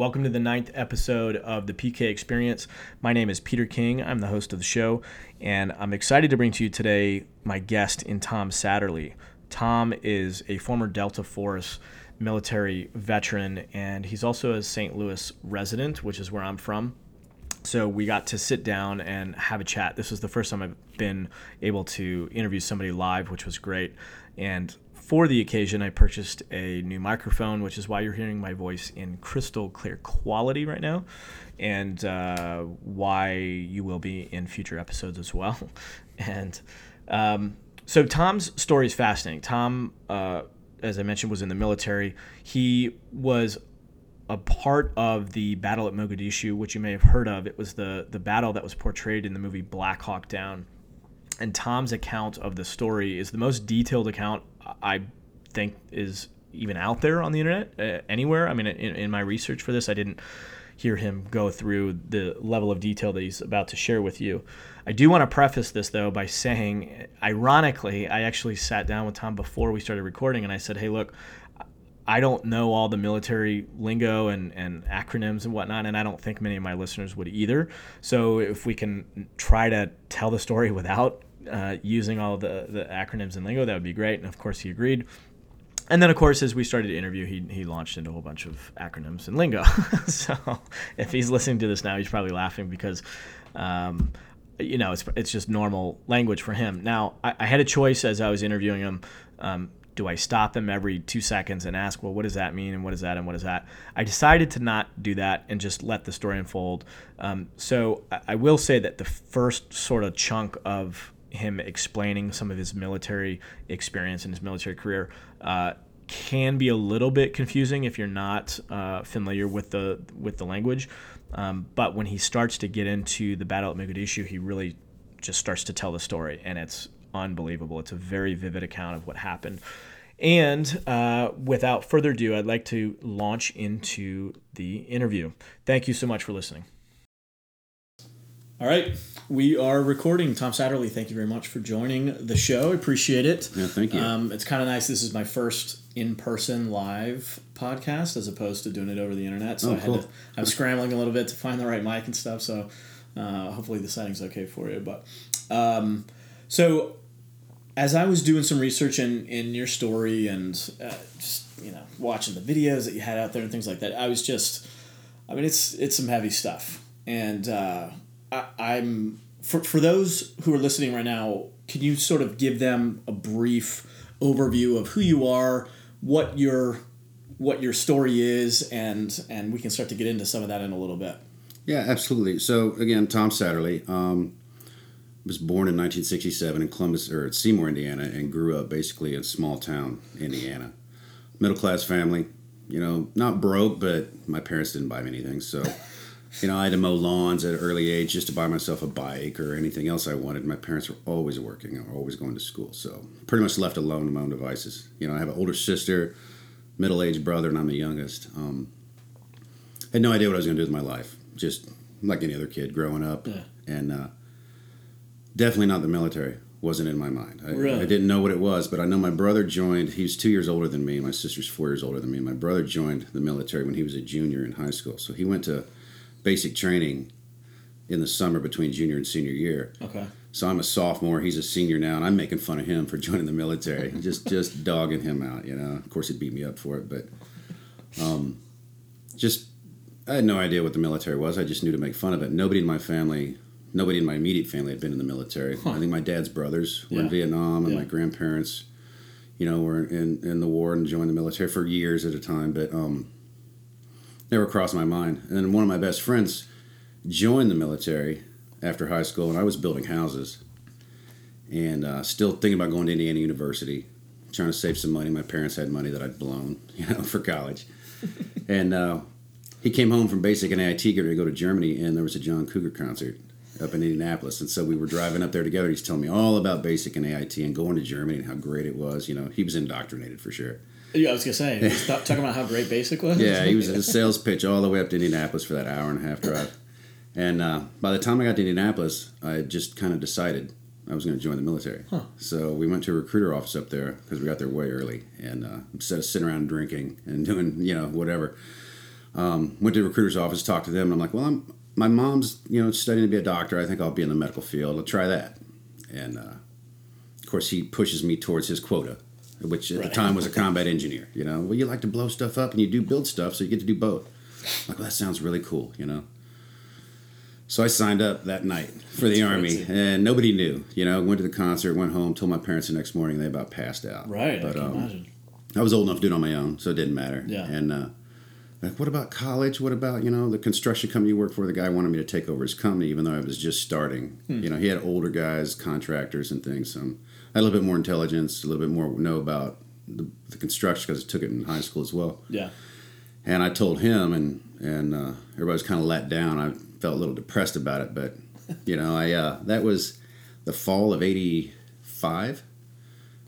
Welcome to the ninth episode of the PK Experience. My name is Peter King. I'm the host of the show, and I'm excited to bring to you today my guest in Tom Satterly. Tom is a former Delta Force military veteran, and he's also a St. Louis resident, which is where I'm from. So we got to sit down and have a chat. This was the first time I've been able to interview somebody live, which was great. And for the occasion, I purchased a new microphone, which is why you're hearing my voice in crystal clear quality right now, and uh, why you will be in future episodes as well. And um, so Tom's story is fascinating. Tom, uh, as I mentioned, was in the military. He was a part of the battle at Mogadishu, which you may have heard of. It was the the battle that was portrayed in the movie Black Hawk Down. And Tom's account of the story is the most detailed account I think is even out there on the internet uh, anywhere. I mean, in, in my research for this, I didn't hear him go through the level of detail that he's about to share with you. I do want to preface this though by saying, ironically, I actually sat down with Tom before we started recording and I said, hey, look, I don't know all the military lingo and, and acronyms and whatnot, and I don't think many of my listeners would either. So if we can try to tell the story without uh, using all the, the acronyms and lingo, that would be great. And of course, he agreed. And then, of course, as we started to interview, he, he launched into a whole bunch of acronyms and lingo. so if he's listening to this now, he's probably laughing because, um, you know, it's, it's just normal language for him. Now, I, I had a choice as I was interviewing him. Um, do I stop him every two seconds and ask, well, what does that mean? And what is that? And what is that? I decided to not do that and just let the story unfold. Um, so I, I will say that the first sort of chunk of him explaining some of his military experience and his military career uh, can be a little bit confusing if you're not uh, familiar with the with the language. Um, but when he starts to get into the battle at Mogadishu, he really just starts to tell the story, and it's unbelievable. It's a very vivid account of what happened. And uh, without further ado, I'd like to launch into the interview. Thank you so much for listening. All right, we are recording. Tom Satterly, thank you very much for joining the show. I appreciate it. Yeah, thank you. Um, it's kind of nice. This is my first in-person live podcast as opposed to doing it over the internet. So Oh, I had cool. to, I'm scrambling a little bit to find the right mic and stuff. So uh, hopefully the setting's okay for you. But um, so as I was doing some research in, in your story and uh, just you know watching the videos that you had out there and things like that, I was just, I mean, it's it's some heavy stuff, and uh, I, I'm for for those who are listening right now, can you sort of give them a brief overview of who you are, what your what your story is, and and we can start to get into some of that in a little bit. Yeah, absolutely. So again, Tom Satterly. um, was born in 1967 in Columbus or Seymour, Indiana, and grew up basically in small town Indiana. Middle class family, you know, not broke, but my parents didn't buy me anything, so. You know, I had to mow lawns at an early age just to buy myself a bike or anything else I wanted. My parents were always working were always going to school, so pretty much left alone to my own devices. You know, I have an older sister, middle-aged brother, and I'm the youngest. Um, had no idea what I was going to do with my life. Just like any other kid growing up, Yeah. and uh, definitely not the military. Wasn't in my mind. I, Really? I didn't know what it was, but I know my brother joined. He was two years older than me. My sister's four years older than me. My brother joined the military when he was a junior in high school. So he went to basic training in the summer between junior and senior year. Okay. So I'm a sophomore. He's a senior now, and I'm making fun of him for joining the military, just just dogging him out. You know, of course he beat me up for it, but um, just I had no idea what the military was. I just knew to make fun of it. Nobody in my family, nobody in my immediate family had been in the military. I think my dad's brothers were Yeah. in Vietnam, and Yeah. my grandparents, you know, were in in the war and joined the military for years at a time, but um, never crossed my mind. And then one of my best friends joined the military after high school, and I was building houses, and uh, still thinking about going to Indiana University, trying to save some money. My parents had money that I'd blown, you know, for college, and uh, he came home from basic and AIT, getting to go to Germany, and there was a John Cougar concert up in Indianapolis, and so we were driving up there together. He's telling me all about basic and AIT and going to Germany and how great it was. You know, he was indoctrinated for sure. Yeah, I was gonna say, ta- talking about how great basic was. Yeah, he was at a sales pitch all the way up to Indianapolis for that hour and a half drive. And uh, by the time I got to Indianapolis, I just kind of decided I was going to join the military. Huh. So we went to a recruiter office up there because we got there way early. And uh, instead of sitting around drinking and doing, you know, whatever, Um, went to the recruiter's office, talked to them, and I'm like, well, I'm my mom's you know studying to be a doctor. I think I'll be in the medical field. I'll try that. And uh, of course, he pushes me towards his quota, which at Right. the time was a combat engineer. You know, well, you like to blow stuff up and you do build stuff, so you get to do both. I'm like, well, that sounds really cool. You know. So I signed up that night for the That's army, crazy. and nobody knew. You know, went to the concert, went home, told my parents the next morning. They about passed out. Right. But I can um, imagine. I was old enough to do it on my own, so it didn't matter. Yeah. And uh, like, what about college? What about you know the construction company you work for? The guy wanted me to take over his company, even though I was just starting. Hmm. You know, he had older guys, contractors, and things. So had a little bit more intelligence, a little bit more know about the, the construction because I took it in high school as well. Yeah. And I told him, and and uh, everybody was kind of let down. I felt a little depressed about it, but you know, I uh, that was the fall of '85,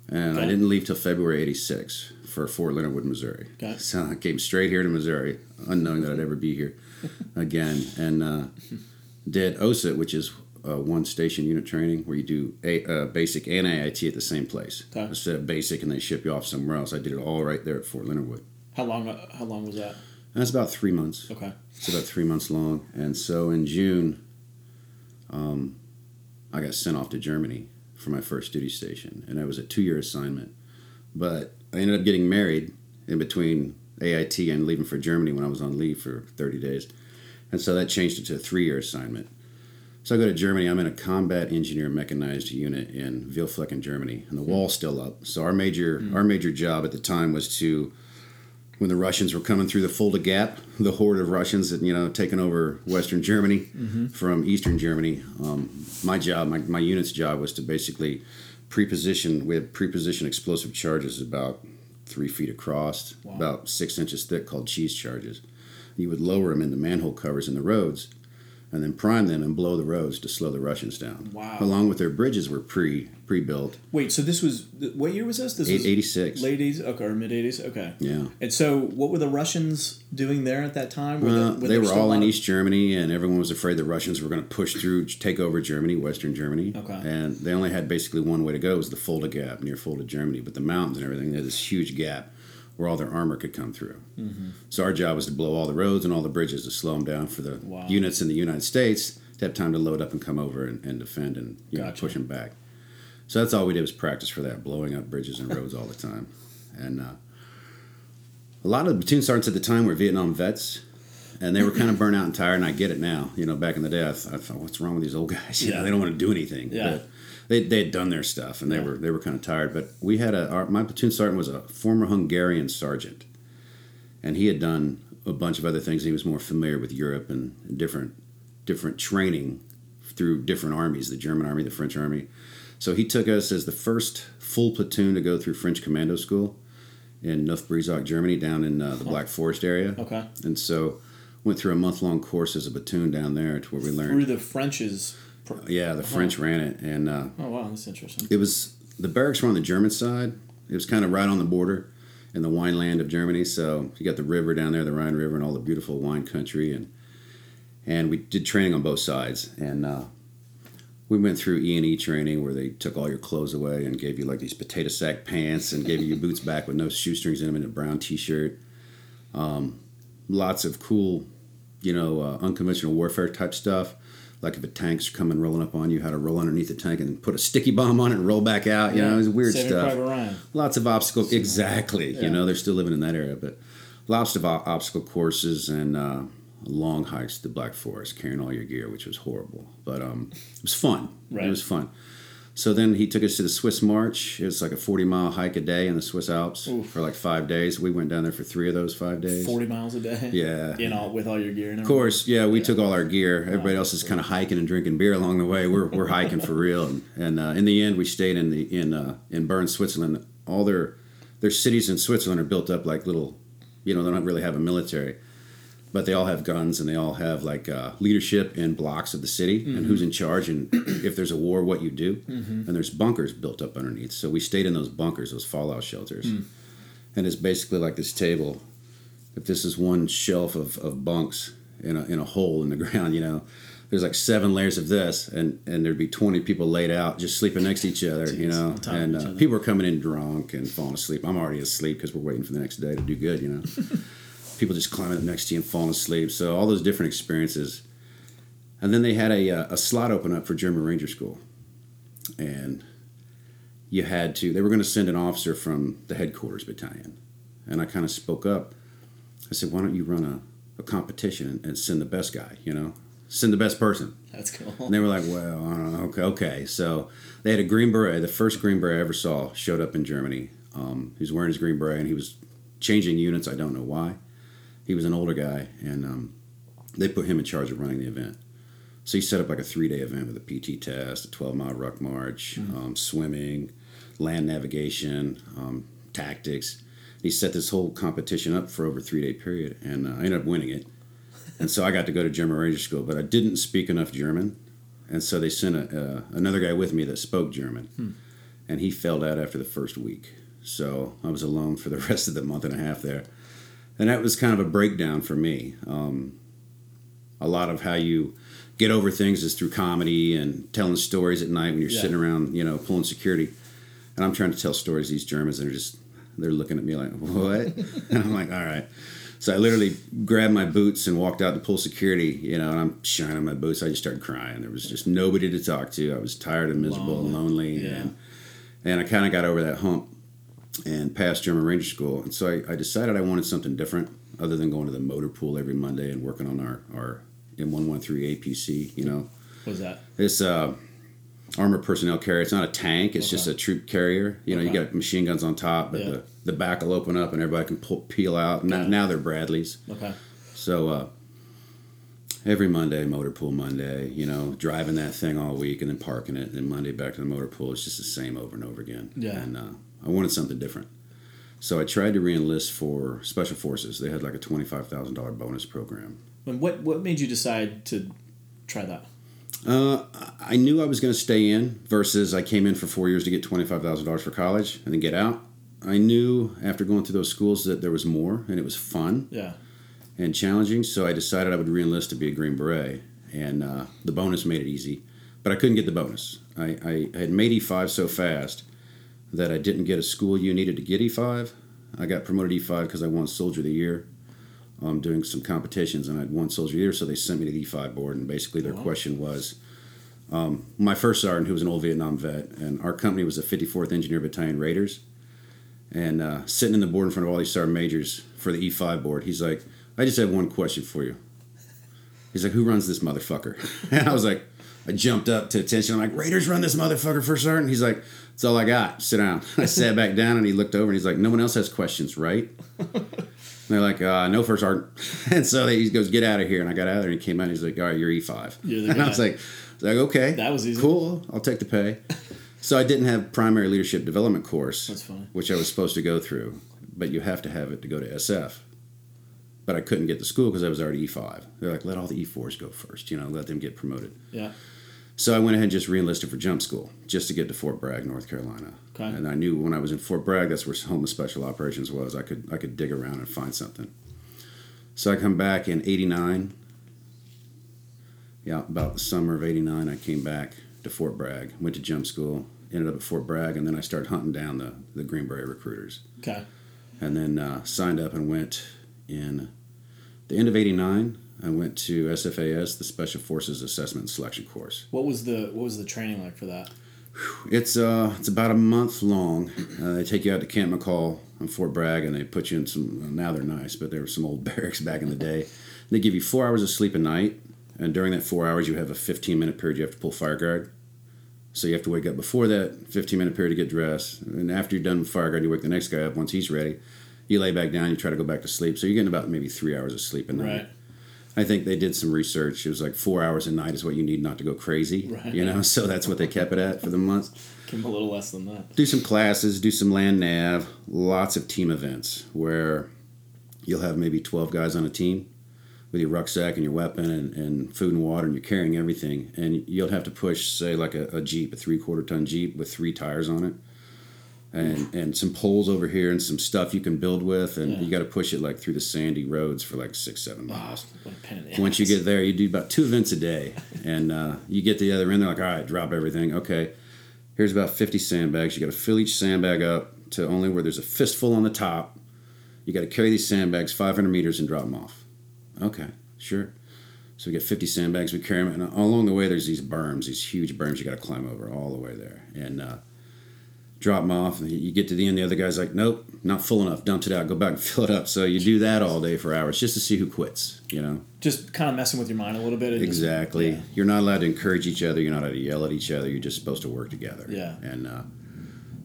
and I didn't leave till February '86 for Fort Leonard Wood, Missouri. Okay. So I came straight here to Missouri, unknowing that I'd ever be here again, and uh, did OSUT, which is uh, one station unit training where you do a, uh, basic and AIT at the same place. Okay. Instead of basic and they ship you off somewhere else, I did it all right there at Fort Leonard Wood. How long? uh, How long was that? That's about three months. Okay. It's about three months long. And so in June, um, I got sent off to Germany for my first duty station. And it was a two year assignment. But I ended up getting married in between AIT and leaving for Germany when I was on leave for 30 days. And so that changed it to a three year assignment. So I go to Germany. I'm in a combat engineer mechanized unit in Wildflecken, Germany, and the wall's still up. So our major our major job at the time was to when the Russians were coming through the Fulda Gap, the horde of Russians that you know taking over Western Germany from Eastern Germany. Um, my job, my, my unit's job, was to basically preposition. We had pre-position explosive charges about three feet across, Wow. about six inches thick, called cheese charges. You would lower them into manhole covers in the roads, and then prime them and blow the roads to slow the Russians down. Wow. Along with their bridges were pre pre-built. Wait. So this was what year was this? This was 86. late eighties. Okay, or mid eighties. Okay. Yeah. And so, what were the Russians doing there at that time? Were Uh, the- were they were all in of- East Germany, and everyone was afraid the Russians were going to push through, take over Germany, Western Germany. Okay. And they only had basically one way to go: was the Fulda Gap near Fulda, Germany. But the mountains and everything, they had this huge gap where all their armor could come through. Mm-hmm. So our job was to blow all the roads and all the bridges to slow them down for the Wow. units in the United States to have time to load up and come over and, and defend and you know, push them back. So that's all we did was practice for that, blowing up bridges and roads all the time. And uh, a lot of the platoon sergeants at the time were Vietnam vets, and they were kind of burnt out and tired. And I get it now. You know, back in the day, I, I thought, "What's wrong with these old guys? You Yeah. know, they don't want to do anything." Yeah. But they they had done their stuff, and they Yeah. were they were kind of tired. But we had a our, my platoon sergeant was a former Hungarian sergeant, and he had done a bunch of other things. He was more familiar with Europe and different different training through different armies, the German army, the French army. So he took us as the first full platoon to go through French commando school in Neuf-Brisach, Germany, down in uh, the Black Forest area. Okay. And so went through a month long course as a platoon down there to where we learned. Through the French's. Yeah, the French ran it, and uh, Oh wow, that's interesting. it was the barracks were on the German side. It was kind of right on the border in the wine land of Germany. So you got the river down there, the Rhine River, and all the beautiful wine country, and and we did training on both sides. And uh, we went through E and E training where they took all your clothes away and gave you like these potato sack pants and gave you your boots back with no shoestrings in them and a brown T-shirt. Um, lots of cool, you know, uh, unconventional warfare type stuff. Like if a tank's coming rolling up on you, how to roll underneath the tank and put a sticky bomb on it and roll back out. You know, it's weird Saving stuff. Lots of obstacles. Exactly. Yeah. You know, they're still living in that area, but lots of obstacle courses and uh, long hikes to Black Forest, carrying all your gear, which was horrible, but um, it was fun. Right. It was fun. So then he took us to the Swiss March. It was like a 40 mile hike a day in the Swiss Alps Oof. for like five days. We went down there for three of those five days. Forty miles a day. Yeah. You know, with all your gear and Of course, yeah, we took all our gear. Everybody else is kind of hiking and drinking beer along the way. We're, we're hiking for real, and, and uh, in the end, we stayed in the in uh, in Bern, Switzerland. All their their cities in Switzerland are built up like little, you know, they don't really have a military, but they all have guns and they all have like uh, leadership in blocks of the city and who's in charge and if there's a war, what you do. And there's bunkers built up underneath. So we stayed in those bunkers, those fallout shelters, and it's basically like this table if this is one shelf of, of bunks in a, in a hole in the ground, you know, there's like seven layers of this, and, and there'd be 20 people laid out just sleeping next to each other, you know. on top of And uh, people people are coming in drunk and falling asleep. I'm already asleep because we're waiting for the next day to do good, you know. people just climbing up next to you and falling asleep. So all those different experiences. And then they had a, uh, a slot open up for German Ranger School. And you had to, they were going to send an officer from the headquarters battalion. And I kind of spoke up. I said, why don't you run a, a competition and, and send the best guy, you know? Send the best person. That's cool. And they were like, well, I don't know. Okay, okay. So they had a Green Beret. The first Green Beret I ever saw showed up in Germany. Um, he was wearing his Green Beret and he was changing units. I don't know why. He was an older guy, and um, they put him in charge of running the event. So he set up like a three day event with a PT test, a 12 mile ruck march, mm-hmm. um, swimming, land navigation, um, tactics. He set this whole competition up for over a three day period, and uh, I ended up winning it. And so I got to go to German Ranger School, but I didn't speak enough German. And so they sent a, uh, another guy with me that spoke German, hmm. and he failed out after the first week. So I was alone for the rest of the month and a half there. And that was kind of a breakdown for me. Um, a lot of how you get over things is through comedy and telling stories at night when you're yeah. sitting around, you know, pulling security. And I'm trying to tell stories these Germans and they're just they're looking at me like, "What?" and I'm like, "All right." So I literally grabbed my boots and walked out to pull security, you know, and I'm shining my boots. I just started crying. There was just nobody to talk to. I was tired and miserable Long. and lonely, yeah. and and I kind of got over that hump and passed German Ranger School. And so I, I, decided I wanted something different other than going to the motor pool every Monday and working on our, our M113 APC, you know. What's that? It's uh, armored personnel carrier. It's not a tank. It's okay. just a troop carrier. You know, okay. you got machine guns on top, but yeah. the, the back will open up and everybody can pull, peel out. Now, now they're Bradleys. Okay. So uh, every Monday, motor pool Monday, you know, driving that thing all week and then parking it. And then Monday back to the motor pool. It's just the same over and over again. Yeah. And uh, I wanted something different. So I tried to reenlist for Special Forces. They had like a twenty-five thousand dollar bonus program. And what what made you decide to try that? Uh, I knew I was going to stay in. Versus, I came in for four years to get twenty-five thousand dollars for college and then get out. I knew after going through those schools that there was more and it was fun. Yeah. And challenging, so I decided I would reenlist to be a Green Beret, and uh, the bonus made it easy. But I couldn't get the bonus. I, I had made E5 so fast that I didn't get a school you needed to get E5. I got promoted E5 because I won Soldier of the Year um, doing some competitions, and I'd won Soldier of the Year, so they sent me to the E5 board. And basically, their wow. question was um, my first sergeant, who was an old Vietnam vet, and our company was the 54th Engineer Battalion Raiders. And uh, sitting in the board in front of all these sergeant majors for the E5 board, he's like, I just have one question for you. He's like, Who runs this motherfucker? And I was like, I jumped up to attention. I'm like, Raiders run this motherfucker for sergeant. He's like, That's all I got. Sit down. I sat back down and he looked over and he's like, No one else has questions, right? They're like, uh, no, first sergeant. And so he goes, get out of here. And I got out of there and he came out and he's like, all right, you're E5. You're and I was like, like, okay. That was easy. Cool. I'll take the pay. so I didn't have primary leadership development course. That's funny. Which I was supposed to go through. But you have to have it to go to SF. But I couldn't get to school because I was already E5. They're like, let all the E4s go first, you know, let them get promoted. Yeah. So I went ahead and just reenlisted for jump school just to get to Fort Bragg, North Carolina. Okay. And I knew when I was in Fort Bragg, that's where home of special operations was. I could I could dig around and find something. So I come back in '89. Yeah, about the summer of '89, I came back to Fort Bragg. Went to jump school. Ended up at Fort Bragg, and then I started hunting down the the Green Beret recruiters. Okay. And then uh, signed up and went in the end of '89 I went to SFAS, the Special Forces Assessment and Selection Course. What was the What was the training like for that? It's uh, it's about a month long. Uh, they take you out to Camp Mackall on Fort Bragg, and they put you in some. Now they're nice, but there were some old barracks back in the day. They give you four hours of sleep a night, and during that four hours, you have a 15 minute period you have to pull fire guard. So you have to wake up before that 15 minute period to get dressed, and after you're done with fire guard, you wake the next guy up once he's ready. You lay back down, you try to go back to sleep. So you're getting about maybe three hours of sleep a night. Right I think they did some research. It was like four hours a night is what you need not to go crazy. Right. You know, so that's what they kept it at for the month. Them a little less than that. Do some classes, do some land nav, lots of team events where you'll have maybe 12 guys on a team with your rucksack and your weapon and, and food and water and you're carrying everything. And you'll have to push, say, like a, a Jeep, a three quarter ton Jeep with three tires on it and and some poles over here and some stuff you can build with and yeah. you got to push it like through the sandy roads for like six seven miles once you get there you do about two events a day and uh, you get to the other end they're like all right drop everything okay here's about 50 sandbags you got to fill each sandbag up to only where there's a fistful on the top You got to carry these sandbags 500 meters and drop them off. Okay, sure. So we get 50 sandbags. We carry them, and along the way, there's these berms, these huge berms you got to climb over all the way there, and uh, drop them off. And you get to the end, the other guy's like, "Nope, not full enough. Dumped it out. Go back and fill it up." So you do that all day for hours just to see who quits. You know. Just kind of messing with your mind a little bit. and just- Exactly. yeah. You're not allowed to encourage each other. You're not allowed to yell at each other. You're just supposed to work together. Yeah. And uh,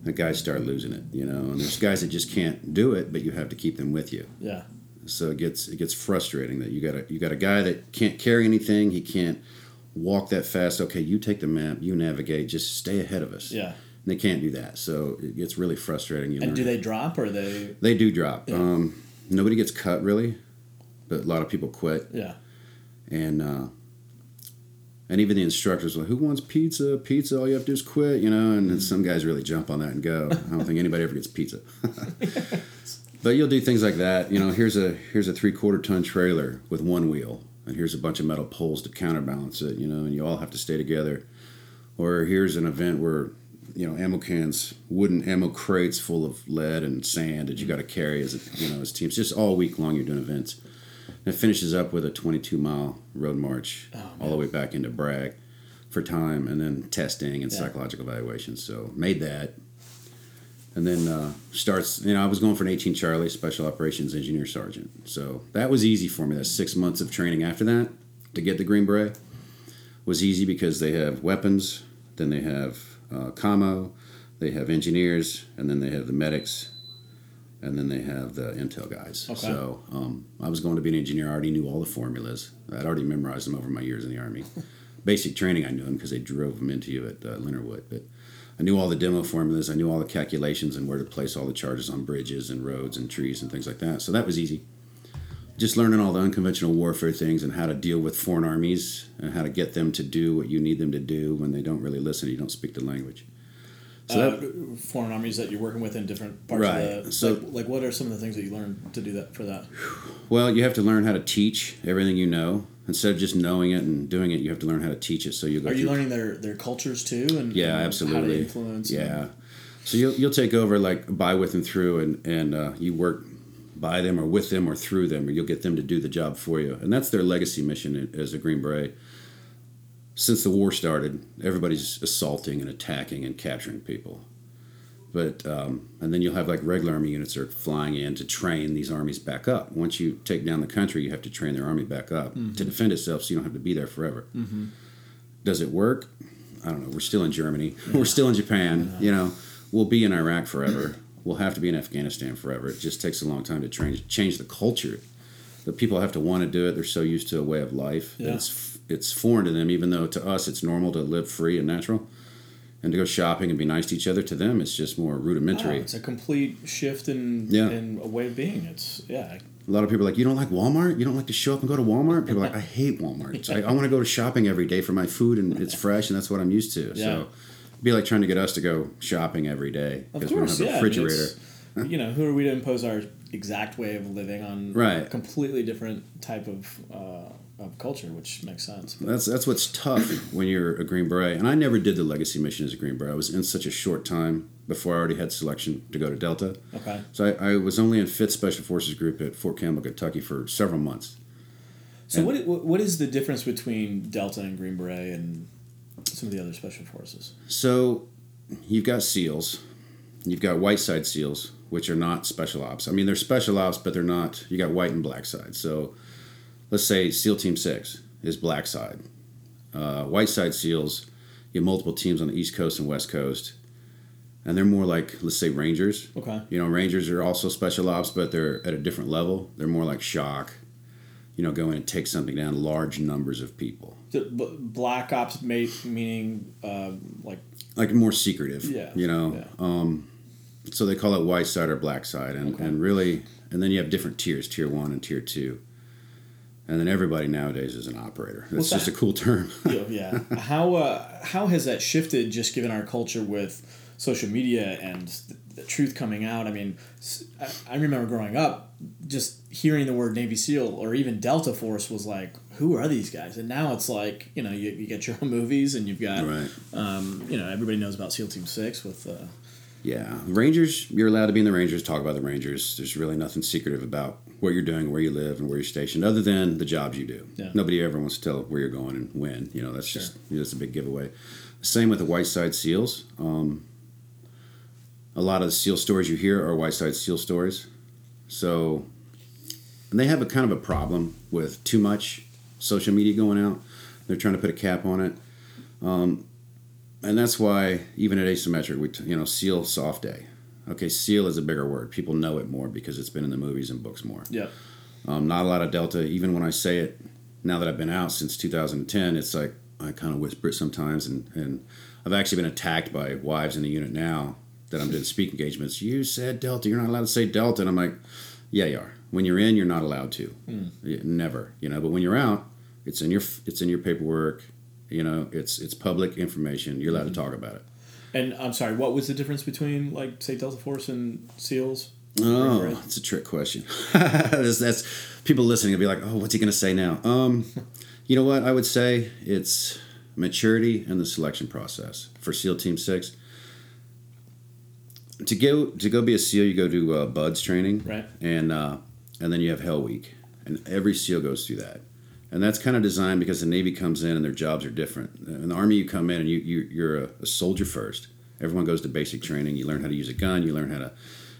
the guys start losing it, you know. And there's guys that just can't do it, but you have to keep them with you. Yeah. So it gets it gets frustrating that you got a you got a guy that can't carry anything. He can't walk that fast. Okay, you take the map. You navigate. Just stay ahead of us. Yeah. They can't do that. So it gets really frustrating. You And learn- do they drop or they? They do drop. Yeah. Um, nobody gets cut really, but a lot of people quit Yeah. and uh, and even the instructors like, "Who wants pizza? Pizza? All you have to do is quit," you know. And then some guys really jump on that and go. I don't think anybody ever gets pizza. but you'll do things like that. You know, here's a here's a three quarter ton trailer with one wheel, and here's a bunch of metal poles to counterbalance it. You know, and you all have to stay together. Or here's an event where you know ammo cans, wooden ammo crates full of lead and sand that you got to carry as a, you know as teams. Just all week long, you're doing events. And it finishes up with a 22 mile road march Oh, all the way back into Bragg for time, and then testing and Yeah. psychological evaluations. So made that, and then uh, starts. You know, I was going for an 18 Charlie Special Operations Engineer Sergeant. So that was easy for me. That six months of training after that to get the Green Beret was easy because they have weapons, then they have uh, they have engineers, and then they have the medics, and then they have the intel guys. Okay. So um, I was going to be an engineer. I already knew all the formulas. I'd already memorized them over my years in the army. Basic training, I knew them because they drove them into you at uh, Leonard Wood. But I knew all the demo formulas. I knew all the calculations and where to place all the charges on bridges and roads and trees and things like that. So that was easy. Just learning all the unconventional warfare things and how to deal with foreign armies and how to get them to do what you need them to do when they don't really listen. You don't speak the language. So uh, that, foreign armies that you're working with in different parts Right. of the. So- like, like, what are some of the things that you learned to do that for that? Well, you have to learn how to teach everything you know. Instead of just knowing it and doing it, you have to learn how to teach it. So you go. Are you learning their their cultures too? And Yeah, and absolutely. How to influence? and- Yeah. So you'll you'll take over like by with and through, and and uh, you work by them or with them or through them, or you'll get them to do the job for you. And that's their legacy mission as a Green Beret. Since the war started, everybody's assaulting and attacking and capturing people. But um, and then you'll have like regular army units are flying in to train these armies back up. Once you take down the country, you have to train their army back up to defend itself, so you don't have to be there forever. Does it work? I don't know. We're still in Germany. We're still in Japan. You know, we'll be in Iraq forever. We'll have to be in Afghanistan forever. It just takes a long time to train, change the culture. The people have to want to do it. They're so used to a way of life Yeah. that it's it's foreign to them. Even though to us it's normal to live free and natural, and to go shopping and be nice to each other. To them, it's just more Oh, rudimentary. it's a complete shift in Yeah. in a way of being. It's yeah. A lot of people are like, you don't like Walmart? You don't like to show up and go to Walmart? People are like, I hate Walmart. So I, I want to go to shopping every day for my food and it's fresh and that's what I'm used to. Yeah. So it'd be like trying to get us to go shopping every day because we don't have yeah. a refrigerator. you know, who are we to impose our exact way of living on Right. a completely different type of uh, of culture, which makes sense. But, That's that's what's tough when you're a Green Beret. And I never did the legacy mission as a Green Beret. I was in such a short time before I already had selection to go to Delta. okay. So I, I was only in Fifth Special Forces Group at Fort Campbell, Kentucky for several months. So what, i- what what is the difference between Delta and Green Beret and some of the other special forces? So you've got SEALs, you've got white side SEAls, which are not special ops. I mean, they're special ops, but they're not. You got white and black side. So let's say SEAL Team Six is black side. Uh, white side SEAls, you have multiple teams on the East Coast and West Coast, and they're more like let's say Rangers. Okay. You know, Rangers are also special ops, but they're at a different level. They're more like shock. You know, go in and take something down, large numbers of people, black ops mate meaning um, like like more secretive. Yeah, You know, yeah. um, so they call it white side or black side, and, Okay. and really, and then you have different tiers, tier one and tier two, and then everybody nowadays is an operator. That's What's just that? a cool term. yeah. How uh, how has that shifted just given our culture with social media and the truth coming out? I mean, I remember growing up, just hearing the word Navy SEAL or even Delta Force was like, who are these guys? And now it's like, you know, you, you get your own movies and you've got, right. um, you know, everybody knows about SEAL Team Six with. Uh, Yeah, Rangers. You're allowed to be in the Rangers. Talk about the Rangers. There's really nothing secretive about what you're doing, where you live, and where you're stationed, other than the jobs you do. Yeah. Nobody ever wants to tell where you're going and when. You know, that's just that's a big giveaway. Same with the Whiteside Seals. Um, a lot of the seal stories you hear are Whiteside Seal stories. So, and they have a kind of a problem with too much social media going out. They're trying to put a cap on it. Um, and that's why even at asymmetric, we t- you know seal soft day. Okay, seal is a bigger word. People know it more because it's been in the movies and books more. Yeah. Um, not a lot of delta. Even when I say it, now that I've been out since 2010, it's like I kind of whisper it sometimes, and and I've actually been attacked by wives in the unit now that I'm doing speak engagements. You said delta. You're not allowed to say delta, and I'm like, yeah, you are. When you're in, you're not allowed to. Yeah, Never, you know. But when you're out, it's in your it's in your paperwork. You know, it's it's public information. You're allowed to talk about it. And I'm sorry, what was the difference between like say Delta Force and SEALs? Oh, it's a trick question. that's, that's people listening will be like, "Oh, what's he going to say now?" Um, you know what? I would say it's maturity and the selection process for SEAL Team Six. To go to go be a SEAL, you go to uh, BUD/S training, Right. And uh, and then you have Hell Week, and every SEAL goes through that. And that's kind of designed because the Navy comes in and their jobs are different. In the Army, you come in and you, you you're a, a soldier first. Everyone goes to basic training. You learn how to use a gun. You learn how to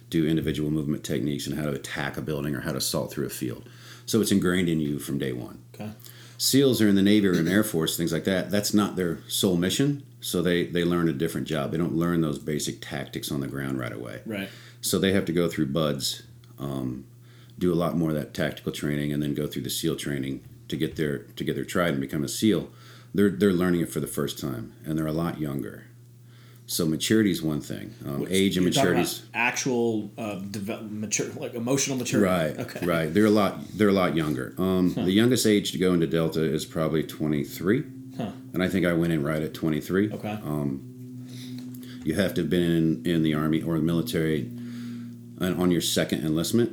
do individual movement techniques and how to attack a building or how to assault through a field. So it's ingrained in you from day one. Okay. SEALs are in the Navy or in the Air Force, things like that. That's not their sole mission. So they, they learn a different job. They don't learn those basic tactics on the ground right away. Right. So they have to go through BUD/S, um, do a lot more of that tactical training, and then go through the SEAL training to get their to get their tried and become a SEAL. They're they're learning it for the first time, and they're a lot younger. So maturity is one thing. Um, age and maturity is actual uh, develop, mature, like emotional maturity. right. Okay. Right. They're a lot they're a lot younger. Um, The youngest age to go into Delta is probably twenty three, Huh. and I think I went in right at twenty three. Okay. You have to have been in, in the Army or the military and on your second enlistment.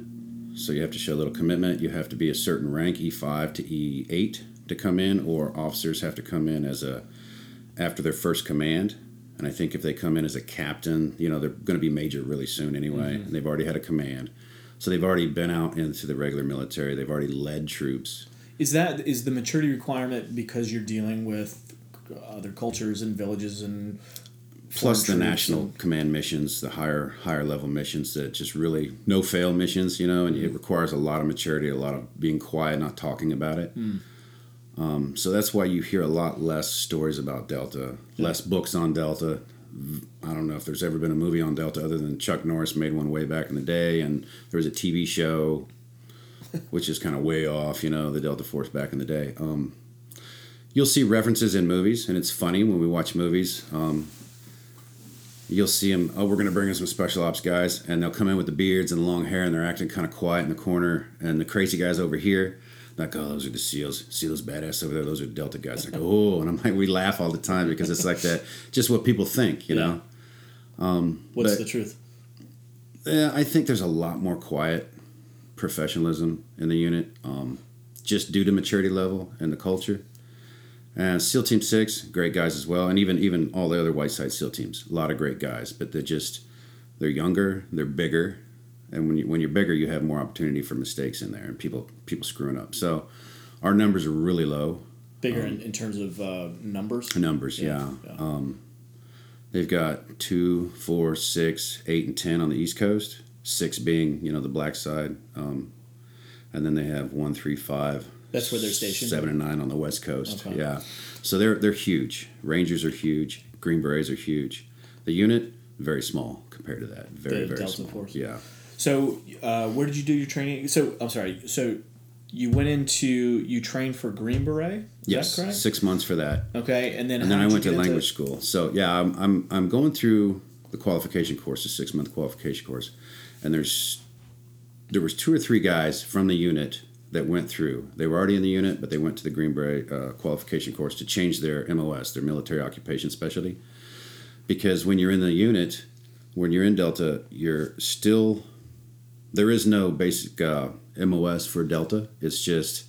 So you have to show a little commitment. You have to be a certain rank, E5 to E8 to come in, or officers have to come in as a after their first command. And I think if they come in as a captain, you know, they're going to be major really soon anyway. Mm-hmm. And they've already had a command. So they've already been out into the regular military. They've already led troops. Is that is the maturity requirement because you're dealing with other cultures and villages and plus the national and- command missions, the higher higher level missions that just really no fail missions, you know, and it requires a lot of maturity, a lot of being quiet, not talking about it. Um, so that's why you hear a lot less stories about Delta, less books on Delta. I don't know if there's ever been a movie on Delta other than Chuck Norris made one way back in the day, and there was a TV show, which is kind of way off, you know, the Delta Force back in the day. Um, you'll see references in movies, and it's funny when we watch movies. Um, you'll see them. Oh, we're going to bring in some special ops guys, and they'll come in with the beards and the long hair, and they're acting kind of quiet in the corner. And the crazy guys over here, like, oh, those are the SEALs. See those badass over there? Those are Delta guys. Like, oh, and I'm like, we laugh all the time because it's like that, just what people think, you Yeah. know. what's But- the truth? Yeah, I think there's a lot more quiet professionalism in the unit, um, just due to maturity level and the culture. And SEAL Team Six, great guys as well, and even even all the other Whiteside SEAL teams, a lot of great guys. But they're just they're younger, they're bigger, and when you when you're bigger, you have more opportunity for mistakes in there and people people screwing up. So our numbers are really low. Bigger in, in terms of uh, numbers. Numbers, yeah. yeah. Um, they've got two, four, six, eight, and ten on the East Coast. Six being, you know, the black side, um, and then they have one, three, five. That's where they're stationed? Seven and nine on the West Coast. Okay. Yeah, so they're they're huge. Rangers are huge. Green Berets are huge. The unit very small compared to that. Very The very Delta small. Force. Yeah. So, uh, where did you do your training? So, I'm sorry. So, you went into you trained for Green Beret. Is Yes. that correct? Six months for that. Okay, and then and then I went to get into- language school. So yeah, I'm, I'm I'm going through the qualification course, the six month qualification course, and there's there was two or three guys from the unit that went through. They were already in the unit, but they went to the Green Beret uh, qualification course to change their MOS, their military occupation specialty, because when you're in the unit, when you're in Delta, you're still there is no basic uh, MOS for Delta. It's just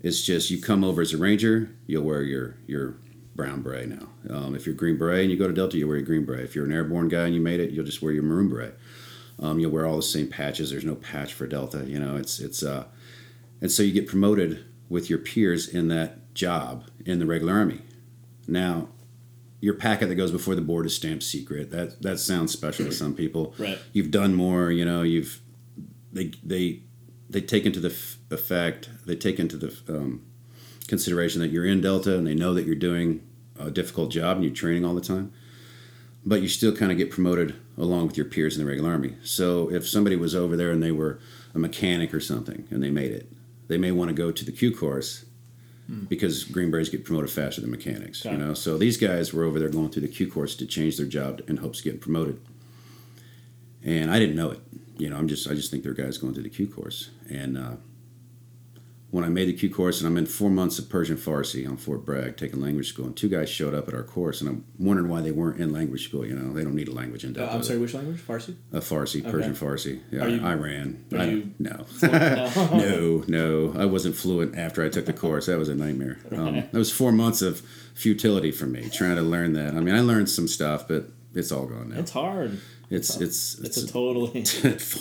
it's just you come over as a ranger, you'll wear your your brown beret now. Um, if you're green beret and you go to Delta, you wear your green beret. If you're an airborne guy and you made it, you'll just wear your maroon beret. Um, you'll wear all the same patches. There's no patch for Delta. You know, it's it's uh, and so you get promoted with your peers in that job in the regular army. Now, your packet that goes before the board is stamped secret. That that sounds special to some people. Right. You've done more. You know, you've they they they take into the f- effect. They take into the um, consideration that you're in Delta and they know that you're doing a difficult job and you're training all the time. But you still kind of get promoted along with your peers in the regular army. So if somebody was over there and they were a mechanic or something and they made it, they may want to go to the Q course because Green Berets get promoted faster than mechanics. Got You it. know, so these guys were over there going through the Q course to change their job in hopes of getting promoted. And I didn't know it. You know, I'm just I just think they're guys going through the Q course. And uh, when I made the Q course, and I'm in four months of Persian Farsi on Fort Bragg taking language school, and two guys showed up at our course, and I'm wondering why they weren't in language school. You know, they don't need a language in Uh, Delta. I'm sorry, which language? Farsi? A Farsi, Persian Farsi. Yeah, you- Iran. are I, you- no. No. no, no. I wasn't fluent after I took the course. That was a nightmare. Um, that was four months of futility for me trying to learn that. I mean, I learned some stuff, but it's all gone now. It's hard. It's it's It's, it's, a totally.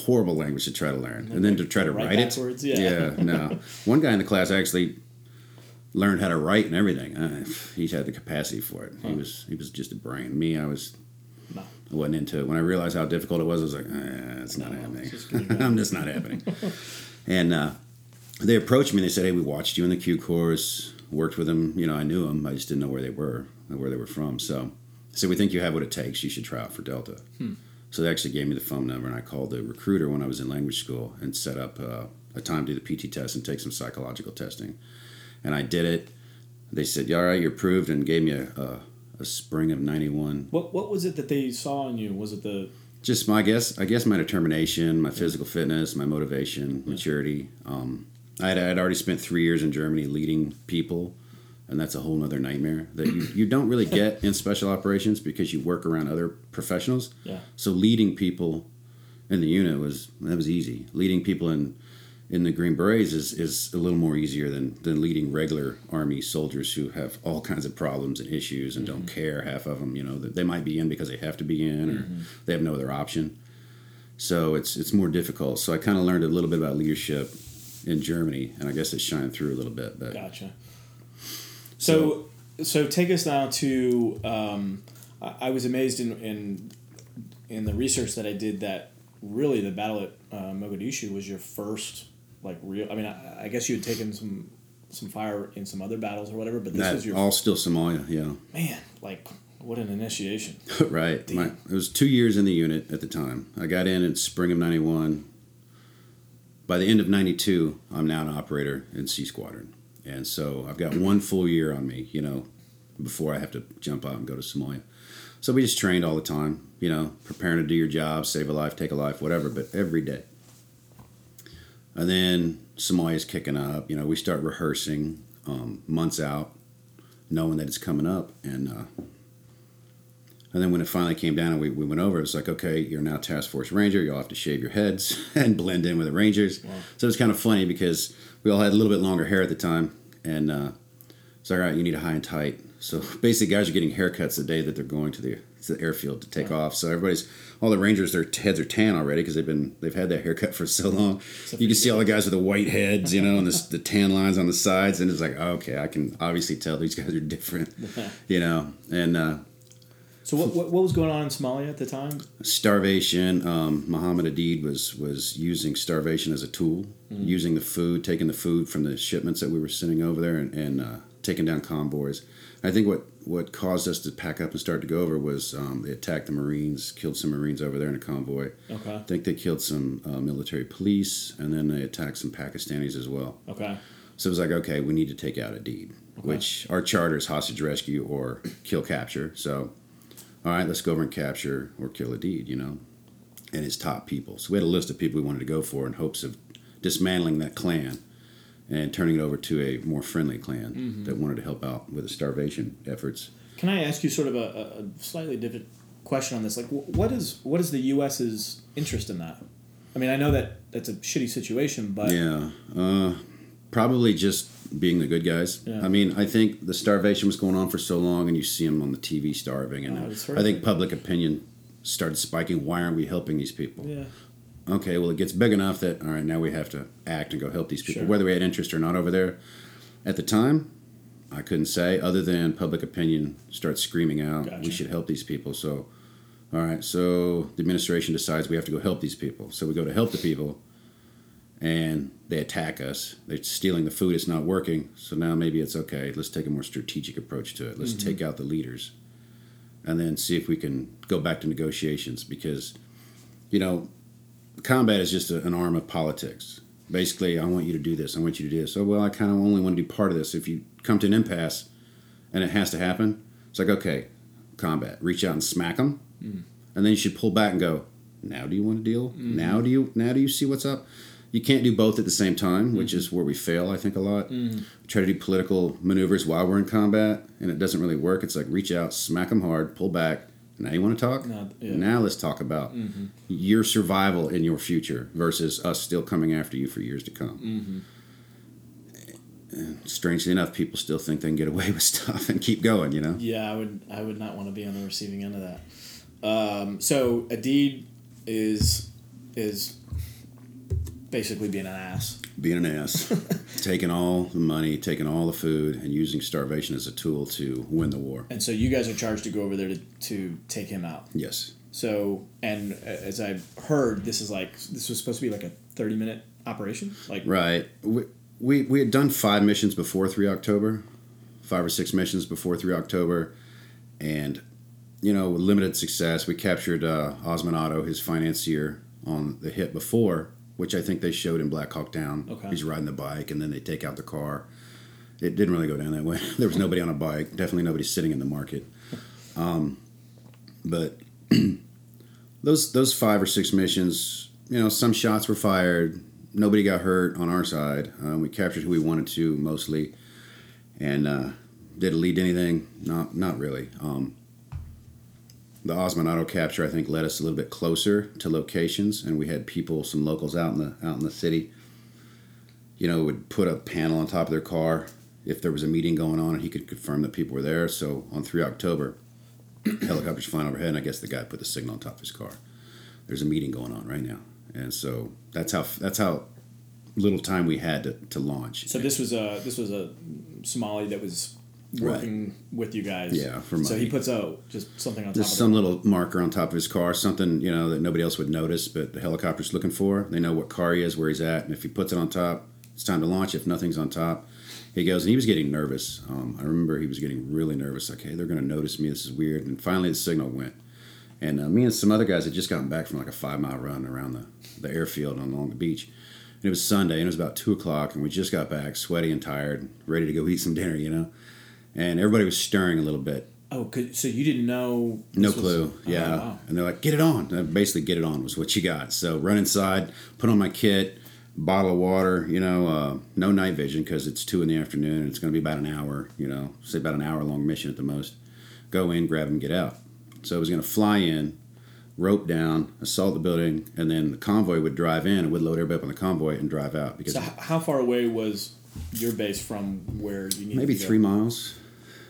horrible language to try to learn, and then to try to Write write it. backwards, yeah. no. One guy in the class actually learned how to write and everything. Uh, he had the capacity for it. He was he was just a brain. Me, I was. No. I wasn't into it. When I realized how difficult it was, I was like, eh, it's not No, happening. it's just. I'm just not happening. and uh, they approached me and they said, hey, we watched you in the Q course, worked with them. You know, I knew them. I just didn't know where they were, where they were from. So said, we think you have what it takes. You should try out for Delta. Hmm. So they actually gave me the phone number and I called the recruiter when I was in language school and set up uh, a time to do the PT test and take some psychological testing. And I did it. They said, yeah, all right, you're approved and gave me a, a, a spring of 91 What What was it that they saw in you? Was it the just my guess I guess my determination, my physical fitness, my motivation, maturity. Um, I had I'd already spent three years in Germany leading people, and that's a whole other nightmare that you, you don't really get in special operations because you work around other professionals. Yeah. So leading people in the unit was that was easy. Leading people in in the Green Berets is, is a little more easier than, than leading regular Army soldiers who have all kinds of problems and issues and don't mm-hmm. care. Half of them, you know, that they might be in because they have to be in or mm-hmm. they have no other option. So it's it's more difficult. So I kind of learned a little bit about leadership in Germany, and I guess it shined through a little bit. But Gotcha. So, so take us now to. Um, I, I was amazed in, in in the research that I did that really the battle at uh, Mogadishu was your first like real. I mean, I, I guess you had taken some some fire in some other battles or whatever, but this that was your all still Somalia, yeah. man. Like, what an initiation! right. My, it was two years in the unit at the time. I got in in spring of '91. By the end of '92, I'm now an operator in C Squadron, and so I've got one full year on me. You know, before I have to jump out and go to Somalia. So we just trained all the time. You know, preparing to do your job, save a life, take a life, whatever. But every day. And then Somalia's kicking up. You know, we start rehearsing um, months out, knowing that it's coming up, and. Uh, and then when it finally came down and we, we went over, it was like, okay, you're now Task Force Ranger. You'll have to shave your heads and blend in with the Rangers. Wow. So it was kind of funny because we all had a little bit longer hair at the time. And uh, it's like, all right, you need a high and tight. So basically, guys are getting haircuts the day that they're going to the, to the airfield to take off. So everybody's, all the Rangers, their heads are tan already because they've been, they've had that haircut for so long. you can see all the guys with the white heads, you know, and the, the tan lines on the sides. And it's like, okay, I can obviously tell these guys are different, you know. And, uh, So what, what what was going on in Somalia at the time? starvation. Um, Muhammad Aidid was was using starvation as a tool, using the food, taking the food from the shipments that we were sending over there, and, and uh, taking down convoys. I think what what caused us to pack up and start to go over was um, they attacked the Marines, killed some Marines over there in a convoy. Okay. I think they killed some uh, military police, and then they attacked some Pakistanis as well. Okay. So it was like, okay, we need to take out Aidid, which our charter is hostage rescue or kill capture. So, all right, let's go over and capture or kill a Aidid, you know, and his top people. So we had a list of people we wanted to go for in hopes of dismantling that clan and turning it over to a more friendly clan that wanted to help out with the starvation efforts. Can I ask you sort of a, a slightly different question on this? Like, wh- what is what is the U.S.'s interest in that? I mean, I know that that's a shitty situation, but Yeah, uh, probably just being the good guys. Yeah. I mean, I think the starvation was going on for so long, and you see them on the TV starving, and Oh, I think public opinion started spiking. Why aren't we helping these people? Yeah. Okay, well, it gets big enough that all right, now we have to act and go help these people, Sure. whether we had interest or not over there. At the time, I couldn't say, other than public opinion starts screaming out, Gotcha. we should help these people. So, all right, so the administration decides we have to go help these people. So we go to help the people, and they attack us. They're stealing the food. It's not working. So now maybe it's okay. Let's take a more strategic approach to it. Let's Mm-hmm. take out the leaders, and then see if we can go back to negotiations because, you know, combat is just a, an arm of politics. Basically, I want you to do this. I want you to do this. Oh, well, I kind of only want to do part of this. If you come to an impasse, and it has to happen, it's like okay, combat. Reach out and smack them, and then you should pull back and go. Now, do you want to deal? Now, do you now do you see what's up? You can't do both at the same time, which is mm-hmm. where we fail, I think, a lot. We try to do political maneuvers while we're in combat, and it doesn't really work. It's like reach out, smack them hard, pull back. Now you want to talk? No, yeah. Now let's talk about mm-hmm. your survival in your future versus us still coming after you for years to come. And strangely enough, people still think they can get away with stuff and keep going. You know? Yeah, I would. I would not want to be on the receiving end of that. Um, so Aidid is is basically being an ass. Being an ass, taking all the money, taking all the food, and using starvation as a tool to win the war. And so you guys are charged to go over there to, to take him out. Yes. So and uh, as I've heard, this is like this was supposed to be like a thirty minute operation. Like Right. We, we, we had done five missions before 3 October, five or six missions before 3 October, and, you know, with limited success. We captured uh, Osman Atto, his financier, on the hit before, which I think they showed in Black Hawk Down. Okay. He's riding the bike, and then they take out the car. It didn't really go down that way. there was nobody on a bike, definitely nobody sitting in the market. Um, but those those five or six missions, you know, some shots were fired. Nobody got hurt on our side. Uh, we captured who we wanted to mostly, and uh, did it lead to anything? Not not really. Um, the Osman Atto capture, I think, led us a little bit closer to locations, and we had people, some locals out in the out in the city. You know, would put a panel on top of their car if there was a meeting going on, and he could confirm that people were there. So on three October, helicopters flying overhead, and I guess the guy put the signal on top of his car. There's a meeting going on right now, and so that's how that's how little time we had to, to launch. so, this was a this was a Somali that was working with you guys. Yeah, for so he puts a just something on top some little marker on top of his car, something you know that nobody else would notice, but the helicopter's looking for. They know what car he is, where he's at, and if he puts it on top, it's time to launch. If nothing's on top, he goes, and he was getting nervous. Um, I remember he was getting really nervous. Like, hey, they're going to notice me. This is weird. And finally, the signal went. And uh, me and some other guys had just gotten back from like a five mile run around the, the airfield and along the beach. And it was Sunday, and it was about two o'clock, and we just got back, sweaty and tired, ready to go eat some dinner, you know. And everybody was stirring a little bit. Oh, so you didn't know? No this was- clue. Oh, yeah. wow. And they're like, get it on. And basically, get it on was what you got. So run inside, put on my kit, bottle of water, you know, uh, no night vision because it's two in the afternoon and it's going to be about an hour, you know, say about an hour long mission at the most. Go in, grab and get out. So I was going to fly in, rope down, assault the building, and then the convoy would drive in and would load everybody up on the convoy and drive out because So h- how far away was your base from where you needed maybe three miles,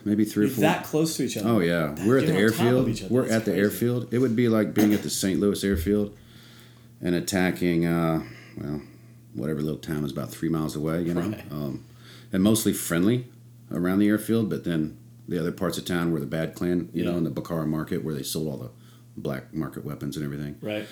maybe three or You're four. that close to each other. Oh yeah, That- we're at the on top of airfield. We're That's at the crazy. airfield. It would be like being at the St. Louis airfield and attacking, uh, well, whatever little town is about three miles away. You know, Right. um, and mostly friendly around the airfield. But then the other parts of town were the Bad Clan. You know, in the Bakara market where they sold all the black market weapons and everything. Right.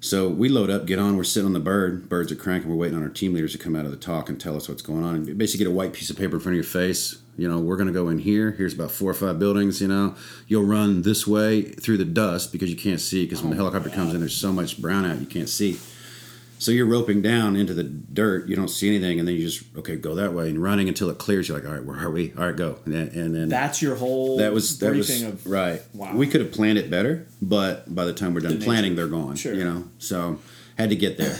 So we load up, get on. We're sitting on the bird. Birds are cranking. We're waiting on our team leaders to come out of the talk and tell us what's going on. And basically, get a white piece of paper in front of your face. You know, we're going to go in here. Here's about four or five buildings. You know, you'll run this way through the dust because you can't see. Because when the helicopter comes in, there's so much brownout you can't see. So you're roping down into the dirt. You don't see anything, and then you just okay go that way and running until it clears. You're like, all right, where are we? All right, go. And then, and then That's your whole that was that was of right. Wow. We could have planned it better, but by the time we're done nature. planning, they're gone. Sure. You know, so had to get there.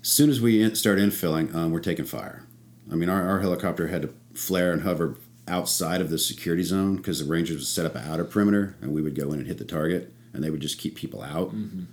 As soon as we start infilling, um, we're taking fire. I mean, our, our helicopter had to flare and hover outside of the security zone because the Rangers would set up an outer perimeter, and we would go in and hit the target, and they would just keep people out. Mm-hmm.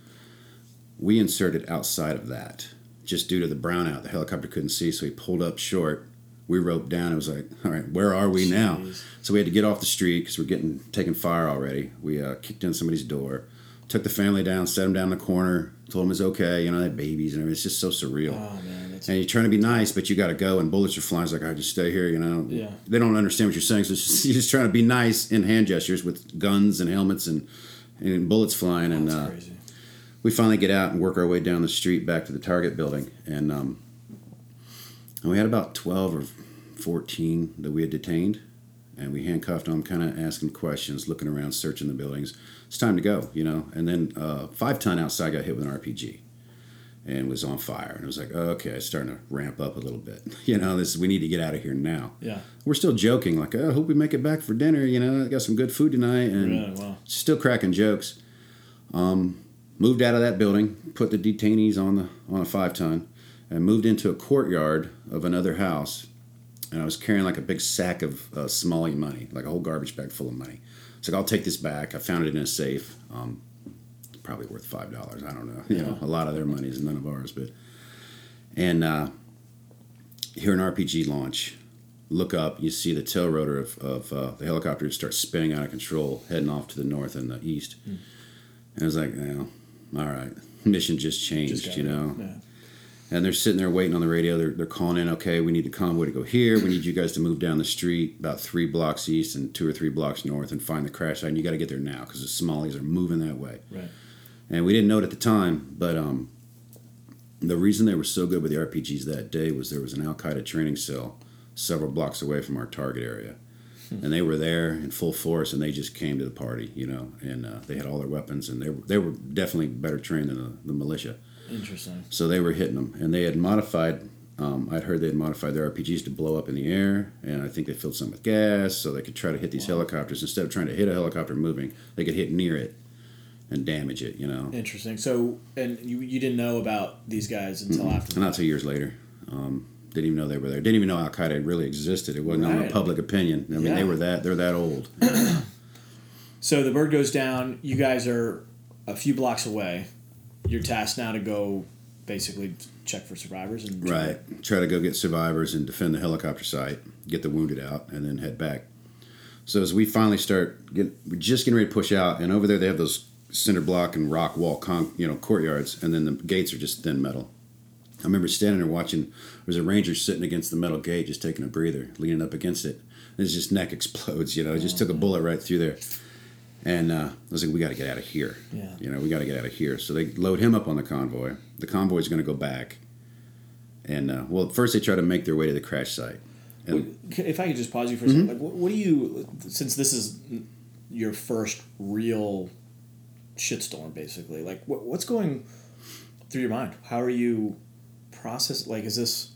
We inserted outside of that just due to the brownout, the helicopter couldn't see, so he pulled up short. We roped down. It was like, all right, where are we now? So we had to get off the street because we're getting taking fire already. We uh, kicked in somebody's door, took the family down, set them down in the corner, told them it's okay. You know, they had babies and everything. It's just so surreal. Oh man, And you're trying to be nice, but you got to go, and bullets are flying. It's like, I just stay here, you know. Yeah. They don't understand what you're saying, so just, you're just trying to be nice in hand gestures with guns and helmets and, and bullets flying. and that's uh, crazy. we finally get out and work our way down the street back to the Target building, and um, and we had about twelve or fourteen that we had detained, and we handcuffed them, kind of asking questions, looking around, searching the buildings. It's time to go, you know. And then uh, five ton outside got hit with an RPG, and was on fire, and it was like, oh, okay, it's starting to ramp up a little bit, you know. This we need to get out of here now. Yeah. We're still joking, like, oh, I hope we make it back for dinner, you know. Got some good food tonight, and? Wow. still cracking jokes. Um, moved out of that building, put the detainees on the on a five ton, and moved into a courtyard of another house. And I was carrying like a big sack of uh, Somali money, like a whole garbage bag full of money. It's like I'll take this back. I found it in a safe. Um, probably worth five dollars. I don't know. You know, a lot of their money is none of ours, but and uh, hear an RPG launch. Look up, you see the tail rotor of, of uh, the helicopter start spinning out of control, heading off to the north and the east. And I was like, well, all right, mission just changed, Just you know. Yeah. And they're sitting there waiting on the radio. They're, they're calling in, okay, we need the convoy to go here. We need you guys to move down the street about three blocks east and two or three blocks north and find the crash site. And you got to get there now because the Somalis are moving that way. Right. And we didn't know it at the time, but um, the reason they were so good with the RPGs that day was there was an Al Qaeda training cell several blocks away from our target area. And they were there in full force, and they just came to the party, you know. And uh, they had all their weapons, and they were, they were definitely better trained than the, the militia. Interesting. So they were hitting them, and they had modified. Um, I'd heard they had modified their RPGs to blow up in the air, and I think they filled some with gas so they could try to hit these helicopters instead of trying to hit a helicopter moving. They could hit near it and damage it, you know. Interesting. So, and you you didn't know about these guys until after. Not two years later. Um, didn't even know they were there. Didn't even know Al Qaeda really existed. It wasn't on Right. the public opinion. I mean, Yeah. they were that. They're that old. So the bird goes down. You guys are a few blocks away. You're tasked now to go basically check for survivors and right. Try to go get survivors and defend the helicopter site, get the wounded out, and then head back. So as we finally start, get, we're just getting ready to push out, and over there they have those cinder block and rock wall, con, you know, courtyards, and then the gates are just thin metal. I remember standing there watching. There was a ranger sitting against the metal gate, just taking a breather, leaning up against it. And his just neck explodes. You know, it just took a mm-hmm. bullet right through there. And uh, I was like, we got to get out of here. Yeah. You know, we got to get out of here. So they load him up on the convoy. The convoy is going to go back. And uh, well, first they try to make their way to the crash site. And If I could just pause you for a second, like, what, what do you, since this is your first real shitstorm, basically, like, what, what's going through your mind? How are you process? Like, is this,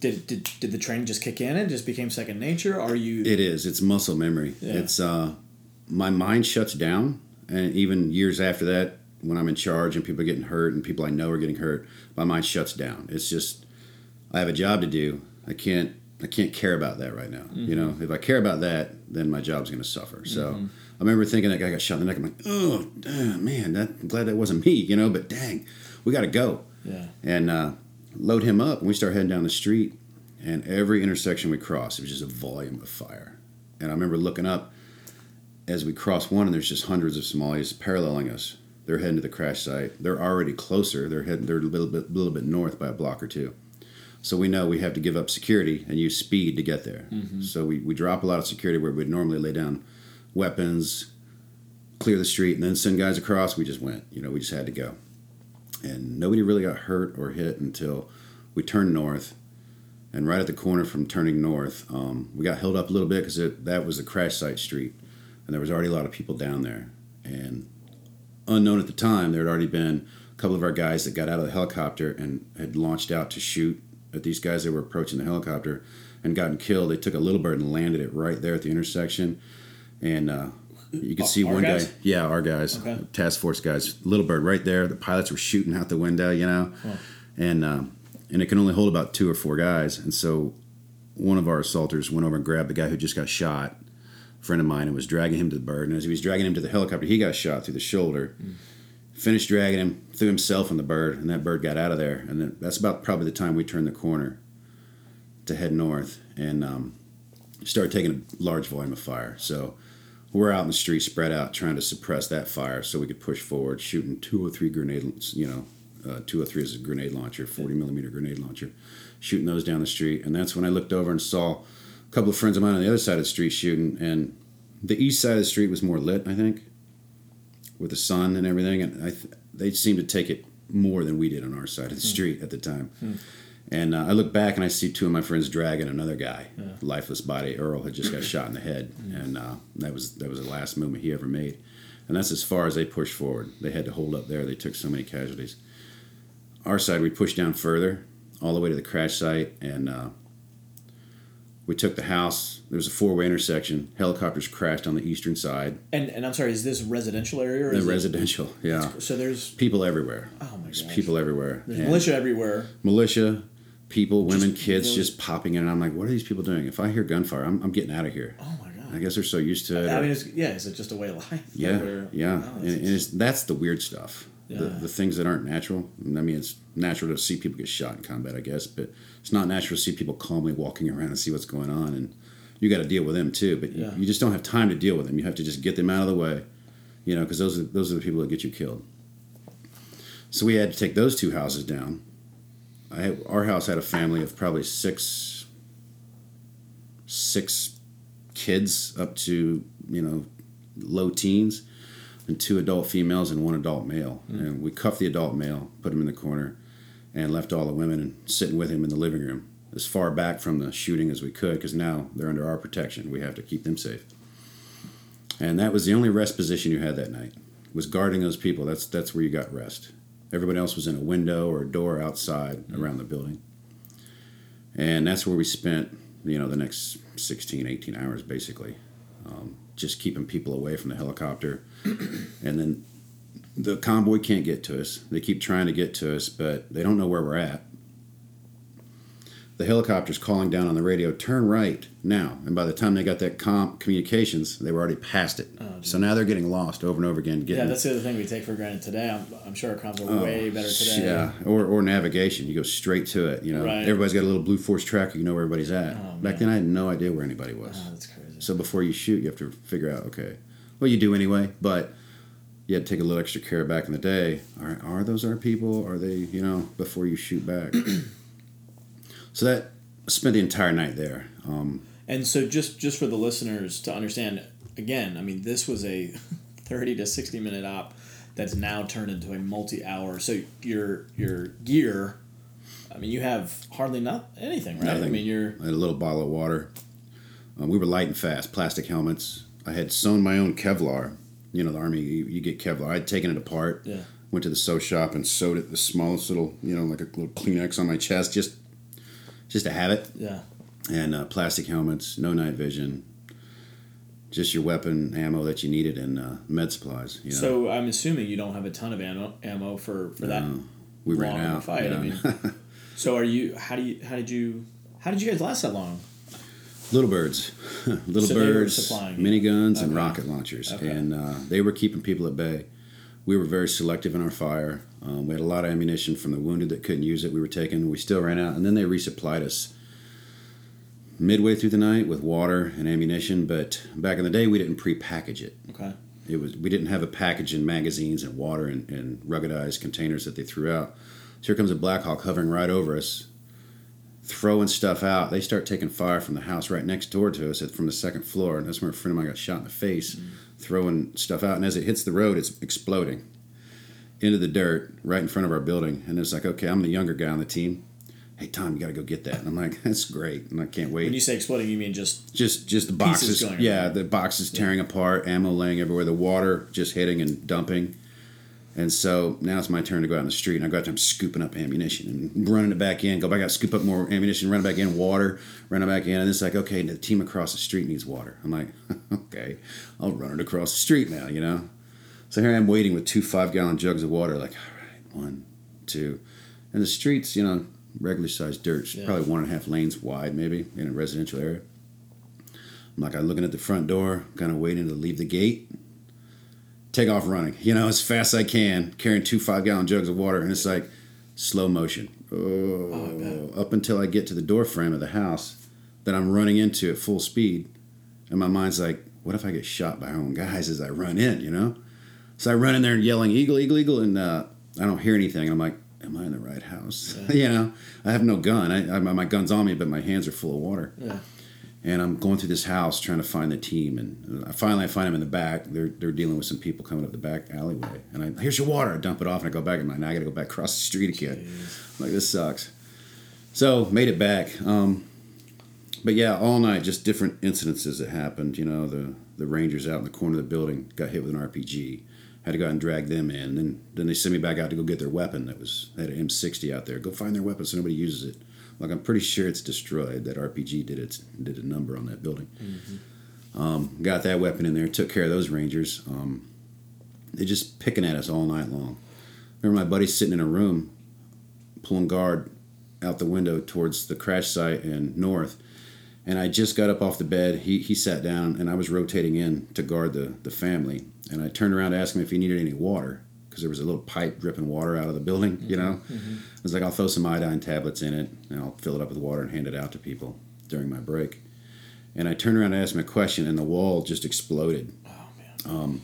did, did, did the training just kick in and just became second nature? Are you, It is. It's muscle memory. Yeah. It's uh, my mind shuts down, and even years after that, when I'm in charge and people are getting hurt and people I know are getting hurt, my mind shuts down. It's just I have a job to do. I can't I can't care about that right now. You know, if I care about that, then my job's going to suffer. So I remember thinking that guy got shot in the neck. I'm like, oh damn, man, that, I'm glad that wasn't me. You know, but dang, we got to go yeah, and uh, load him up. And we start heading down the street, and every intersection we cross, it was just a volume of fire. And I remember looking up as we cross one, and there's just hundreds of Somalis paralleling us. They're heading to the crash site. They're already closer. They're heading. They're a little bit, little bit north by a block or two. So we know we have to give up security and use speed to get there. So we, we drop a lot of security where we'd normally lay down weapons, clear the street, and then send guys across. We just went. You know, we just had to go and nobody really got hurt or hit until we turned north. And right at the corner from turning north, um, we got held up a little bit because that was the crash site street, and there was already a lot of people down there. And unknown at the time, there had already been a couple of our guys that got out of the helicopter and had launched out to shoot at these guys that were approaching the helicopter and gotten killed. They took a little bird and landed it right there at the intersection, and uh, you could see Our one guys? guy. Yeah, our guys, Okay. task force guys, little bird right there. The pilots were shooting out the window, you know, and um, and it can only hold about two or four guys. And so one of our assaulters went over and grabbed the guy who just got shot, friend of mine, and was dragging him to the bird. And as he was dragging him to the helicopter, he got shot through the shoulder. Finished dragging him, threw himself on the bird, and that bird got out of there. And then that's about probably the time we turned the corner to head north and um, started taking a large volume of fire. So we're out in the street, spread out, trying to suppress that fire so we could push forward, shooting two or three grenades. You know, uh, two or three is a grenade launcher, forty millimeter grenade launcher, shooting those down the street. And that's when I looked over and saw a couple of friends of mine on the other side of the street shooting, and the east side of the street was more lit, I think, with the sun and everything. And I th- they seemed to take it more than we did on our side of the street at the time. And uh, I look back and I see two of my friends dragging another guy, lifeless body. Earl had just got shot in the head, and uh, that was that was the last movement he ever made. And that's as far as they pushed forward. They had to hold up there. They took so many casualties. Our side, we pushed down further, all the way to the crash site, and uh, we took the house. There was a four-way intersection. Helicopters crashed on the eastern side. And and I'm sorry, is this residential area or The is it- residential, yeah. so there's People everywhere. oh my There's gosh. people everywhere. There's And- militia everywhere. militia, people, women, kids really- just popping in. And I'm like, what are these people doing? If I hear gunfire, I'm, I'm getting out of here. Oh my god. I guess they're so used to it. I or- mean, it's, yeah, is it just a way of life? yeah, Or- yeah. And, and it's, that's the weird stuff. The, Yeah. the things that aren't natural. I mean, it's natural to see people get shot in combat, I guess, but it's not natural to see people calmly walking around and see what's going on. And you got to deal with them too, but Yeah. you, just don't have time to deal with them. You have to just get them out of the way, you know, because those are those are the people that get you killed. So we had to take those two houses down. I had, our house had a family of probably six six kids up to you know low teens and two adult females and one adult male hmm. and we cuffed the adult male put him in the corner and left all the women and sitting with him in the living room as far back from the shooting as we could because now they're under our protection. We have to keep them safe. And that was the only rest position you had that night was guarding those people. That's that's where you got rest. Everybody else was in a window or a door outside around the building. And that's where we spent you know the next 16 18 hours basically um, just keeping people away from the helicopter. And then the convoy can't get to us they keep trying to get to us but they don't know where we're at the helicopter's calling down on the radio turn right now and by the time they got that com communications they were already past it Oh, so now they're getting lost over and over again getting Yeah, that's the other thing we take for granted today. I'm, I'm sure our comms are oh, way better today. Oh, Yeah, or, or navigation. You go straight to it. You know, Right. everybody's got a little blue force tracker. You know where everybody's at. Oh, Back then, I had no idea where anybody was. Oh, that's crazy. So before you shoot, you have to figure out. Okay, well, you do anyway, but you had to take a little extra care back in the day. Are are those our people? Are they? You know, before you shoot back. so that I spent the entire night there. Um, And so just just for the listeners to understand, again, I mean, this was a 30 to 60 minute op that's now turned into a multi-hour. So your your gear, I mean, you have hardly not anything, right? I Nothing. mean, you're I had a little bottle of water. Um, we were light and fast, plastic helmets. I had sewn my own Kevlar. You know, the army, you, you get Kevlar. I'd taken it apart. yeah. Went to the sew shop and sewed it the smallest little, you know, like a little Kleenex on my chest, just just to have it. Yeah. And uh, plastic helmets, no night vision, just your weapon ammo that you needed, and uh, med supplies. You know? So I'm assuming you don't have a ton of ammo, ammo for, for that No, we ran long of a out. fight. I mean, so are you? How do you? How did you? How did you guys last that long? Little birds, little So birds, miniguns, and rocket launchers, Okay. and uh, they were keeping people at bay. We were very selective in our fire. Um, we had a lot of ammunition from the wounded that couldn't use it. We were taking. We still ran out, and then they resupplied us midway through the night with water and ammunition. But back in the day, we didn't pre-package it. Okay. It was we didn't have a package in magazines and water and, and ruggedized containers that they threw out. So here comes a Black Hawk hovering right over us, throwing stuff out. They start taking fire from the house right next door to us from the second floor, and that's where a friend of mine got shot in the face, mm-hmm. throwing stuff out. And as it hits the road, it's exploding into the dirt right in front of our building. And it's like, okay, I'm the younger guy on the team. Hey Tom, you got to go get that. And I'm like, that's great, and I can't wait When you say exploding, you mean just just just the boxes going yeah the boxes tearing apart ammo laying everywhere the water just hitting and dumping and so now it's my turn to go out in the street and i got them scooping up ammunition and running it back in go back out scoop up more ammunition run it back in water run it back in and it's like okay the team across the street needs water i'm like okay i'll run it across the street now you know so here i'm waiting with two five gallon jugs of water like all right one two and the streets you know regular sized dirt Yeah. probably one and a half lanes wide maybe in a residential area I'm like, I'm looking at the front door, kind of waiting to leave the gate. Take off running, you know, as fast as I can, carrying two five gallon jugs of water, and it's like slow motion. Oh, up until I get to the door frame of the house that I'm running into at full speed, and my mind's like, what if I get shot by our own guys as I run in, you know? So I run in there yelling, Eagle, Eagle, Eagle, and uh, I don't hear anything. I'm like, am I in the right house? Yeah. you know, I have no gun. I, I, my gun's on me, but my hands are full of water. Yeah. And I'm going through this house trying to find the team, and finally I find them in the back. They're they're dealing with some people coming up the back alleyway, and I here's your water. I dump it off, and I go back, and I now I got to go back across the street again. Like this sucks. So made it back. Um, but yeah, all night, just different incidences that happened. You know, the the Rangers out in the corner of the building got hit with an RPG had to go out and drag them in. Then, then they sent me back out to go get their weapon that was had an M60 out there. Go find their weapon so nobody uses it. Like I'm pretty sure it's destroyed. That RPG did its did a number on that building. Mm-hmm. Um, got that weapon in there. Took care of those Rangers. Um, they just picking at us all night long. Remember my buddy sitting in a room, pulling guard out the window towards the crash site and north. And I just got up off the bed. He, he sat down, and I was rotating in to guard the, the family and I turned around to ask him if he needed any water because there was a little pipe dripping water out of the building. You know, mm-hmm. I was like, I'll throw some iodine tablets in it and I'll fill it up with water and hand it out to people during my break. And I turned around and asked him a question, and the wall just exploded. Oh man! Um,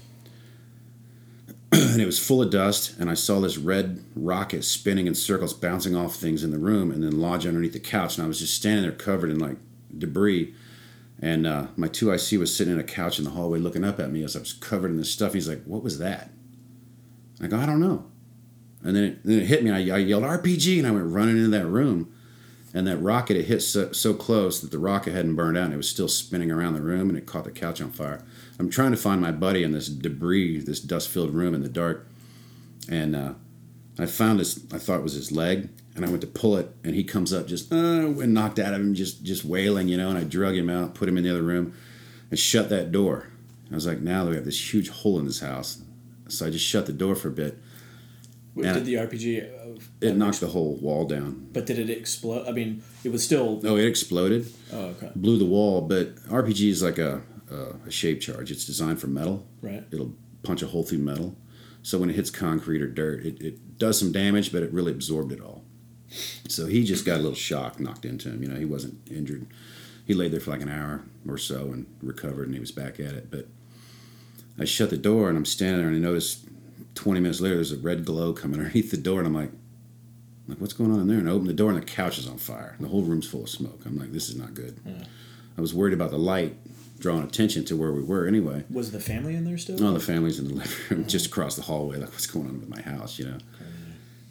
and it was full of dust, and I saw this red rocket spinning in circles, bouncing off things in the room, and then lodge underneath the couch. And I was just standing there covered in like debris and uh, my 2IC was sitting in a couch in the hallway looking up at me as I was covered in this stuff. He's like, What was that? I go, I don't know. And then it, then it hit me. I, I yelled, RPG. And I went running into that room. And that rocket, it hit so, so close that the rocket hadn't burned out. And it was still spinning around the room and it caught the couch on fire. I'm trying to find my buddy in this debris, this dust filled room in the dark. And uh, I found this, I thought was his leg and I went to pull it, and he comes up just uh, and knocked out of him, just just wailing, you know. And I drug him out, put him in the other room, and shut that door. I was like, now we have this huge hole in this house, so I just shut the door for a bit. What did the RPG? Uh, it knocked the whole wall down. But did it explode? I mean, it was still. No, it exploded. Oh, okay. Blew the wall, but RPG is like a, a, a shape charge. It's designed for metal. Right. It'll punch a hole through metal. So when it hits concrete or dirt, it, it does some damage, but it really absorbed it all. So he just got a little shock knocked into him. You know, he wasn't injured. He laid there for like an hour or so and recovered, and he was back at it. But I shut the door, and I'm standing there, and I notice 20 minutes later there's a red glow coming underneath the door, and I'm like, like what's going on in there? And I open the door, and the couch is on fire. And the whole room's full of smoke. I'm like, this is not good. Yeah. I was worried about the light drawing attention to where we were anyway. Was the family in there still? No, the family's in the living room, just across the hallway. Like, what's going on with my house, you know?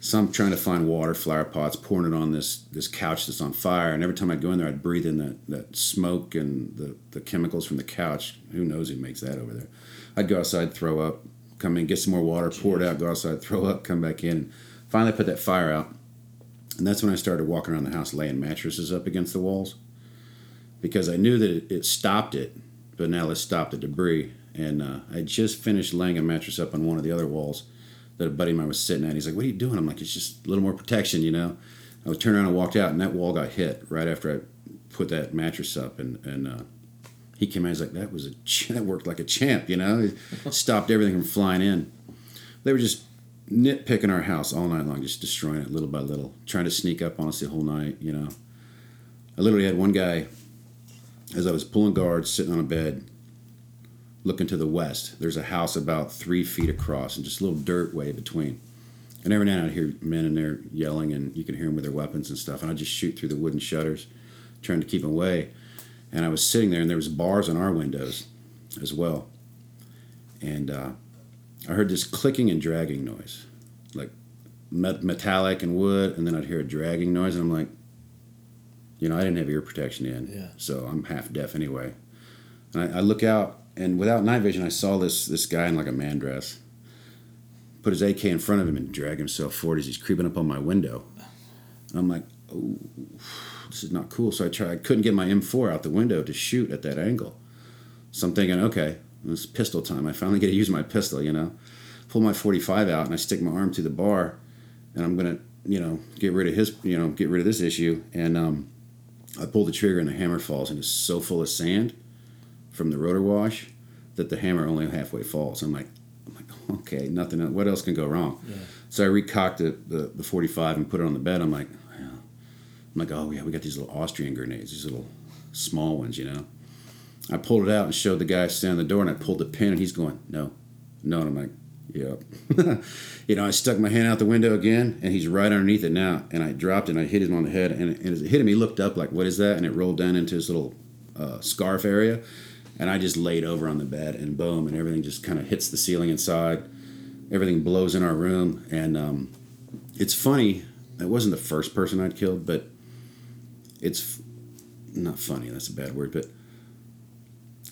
So I'm trying to find water, flower pots, pouring it on this this couch that's on fire. And every time I'd go in there, I'd breathe in that, that smoke and the, the chemicals from the couch. Who knows who makes that over there? I'd go outside, throw up, come in, get some more water, pour it out, go outside, throw up, come back in. And finally put that fire out. And that's when I started walking around the house laying mattresses up against the walls because I knew that it, it stopped it, but now let's stop the debris. And uh, I just finished laying a mattress up on one of the other walls that a buddy of mine was sitting at. He's like, "What are you doing?" I'm like, "It's just a little more protection, you know." I was turned around and walked out, and that wall got hit right after I put that mattress up, and and uh, he came out. He's like, "That was a ch- that worked like a champ," you know. It stopped everything from flying in. They were just nitpicking our house all night long, just destroying it little by little, trying to sneak up on us the whole night, you know. I literally had one guy, as I was pulling guards, sitting on a bed, looking to the west. There's a house about three feet across and just a little dirt way between. And every now and then I'd hear men in there yelling, and you can hear them with their weapons and stuff. And I'd just shoot through the wooden shutters, trying to keep them away. And I was sitting there, and there was bars on our windows as well. And uh, I heard this clicking and dragging noise, like met- metallic and wood, and then I'd hear a dragging noise, and I'm like, you know, I didn't have ear protection in, yeah. so I'm half deaf anyway. And I, I look out and without night vision, I saw this this guy in like a man dress put his AK in front of him and drag himself forward as he's creeping up on my window. I'm like, oh, this is not cool. So I tried. I couldn't get my M4 out the window to shoot at that angle. So I'm thinking, okay, it's pistol time. I finally get to use my pistol. You know, pull my 45 out and I stick my arm to the bar, and I'm gonna, you know, get rid of his, you know, get rid of this issue. And um, I pull the trigger and the hammer falls and it's so full of sand from the rotor wash that the hammer only halfway falls. I'm like, I'm like, okay, nothing. What else can go wrong? Yeah. So I recocked the, the, the 45 and put it on the bed. I'm like. I'm like, oh yeah, we got these little Austrian grenades, these little small ones, you know. I pulled it out and showed the guy standing at the door, and I pulled the pin, and he's going, no, no, and I'm like, yep. you know, I stuck my hand out the window again, and he's right underneath it now, and I dropped it, and I hit him on the head, and, and as it hit him, he looked up like, what is that? And it rolled down into his little uh, scarf area, and I just laid over on the bed, and boom, and everything just kind of hits the ceiling inside. Everything blows in our room, and um, it's funny. It wasn't the first person I'd killed, but it's not funny. That's a bad word, but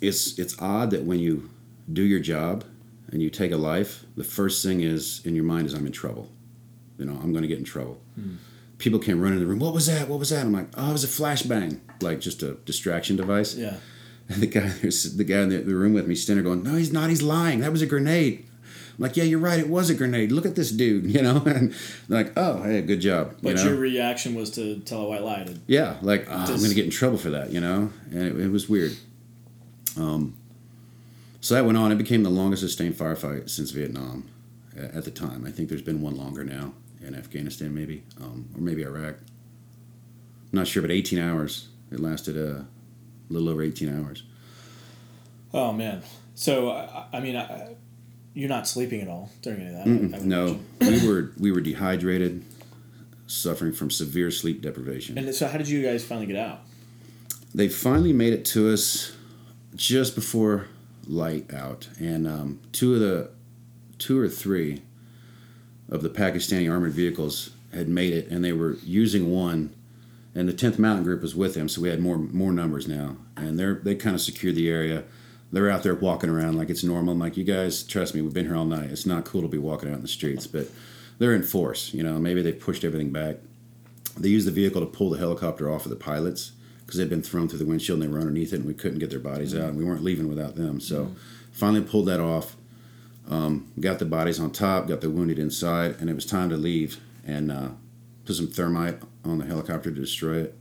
it's it's odd that when you do your job and you take a life, the first thing is in your mind is I'm in trouble. You know, I'm going to get in trouble. Hmm. People came running in the room. What was that? What was that? I'm like, oh, it was a flashbang, like just a distraction device. Yeah. And the guy, there's the guy in the, the room with me, standing there going, no, he's not. He's lying. That was a grenade. Like, yeah, you're right. It was a grenade. Look at this dude. You know, and like, oh, hey, good job. But you know? your reaction was to tell a white lie. To, Yeah, like oh, I'm going to get in trouble for that, you know, and it, it was weird. Um, so that went on. It became the longest sustained firefight since Vietnam at the time. I think there's been one longer now in Afghanistan, maybe, um, or maybe Iraq. I'm not sure, but 18 hours. It lasted a little over 18 hours. oh man. So I, I mean, I, you're not sleeping at all during any of that. Mm-mm, I no, we were we were dehydrated, suffering from severe sleep deprivation. And so, how did you guys finally get out? they finally made it to us just before light out, and um, two of the two or three of the Pakistani armored vehicles had made it, and they were using one, and the Tenth Mountain Group was with them, so we had more more numbers now, and they're they kind of secured the area. They're out there walking around like it's normal. I'm like, you guys, trust me, we've been here all night. It's not cool to be walking out in the streets, but they're in force. You know, maybe they've pushed everything back. They used the vehicle to pull the helicopter off of the pilots because they'd been thrown through the windshield and they were underneath it, and we couldn't get their bodies out, and we weren't leaving without them. So, finally pulled that off. Um, got the bodies on top, got the wounded inside, and it was time to leave and uh, put some thermite on the helicopter to destroy it.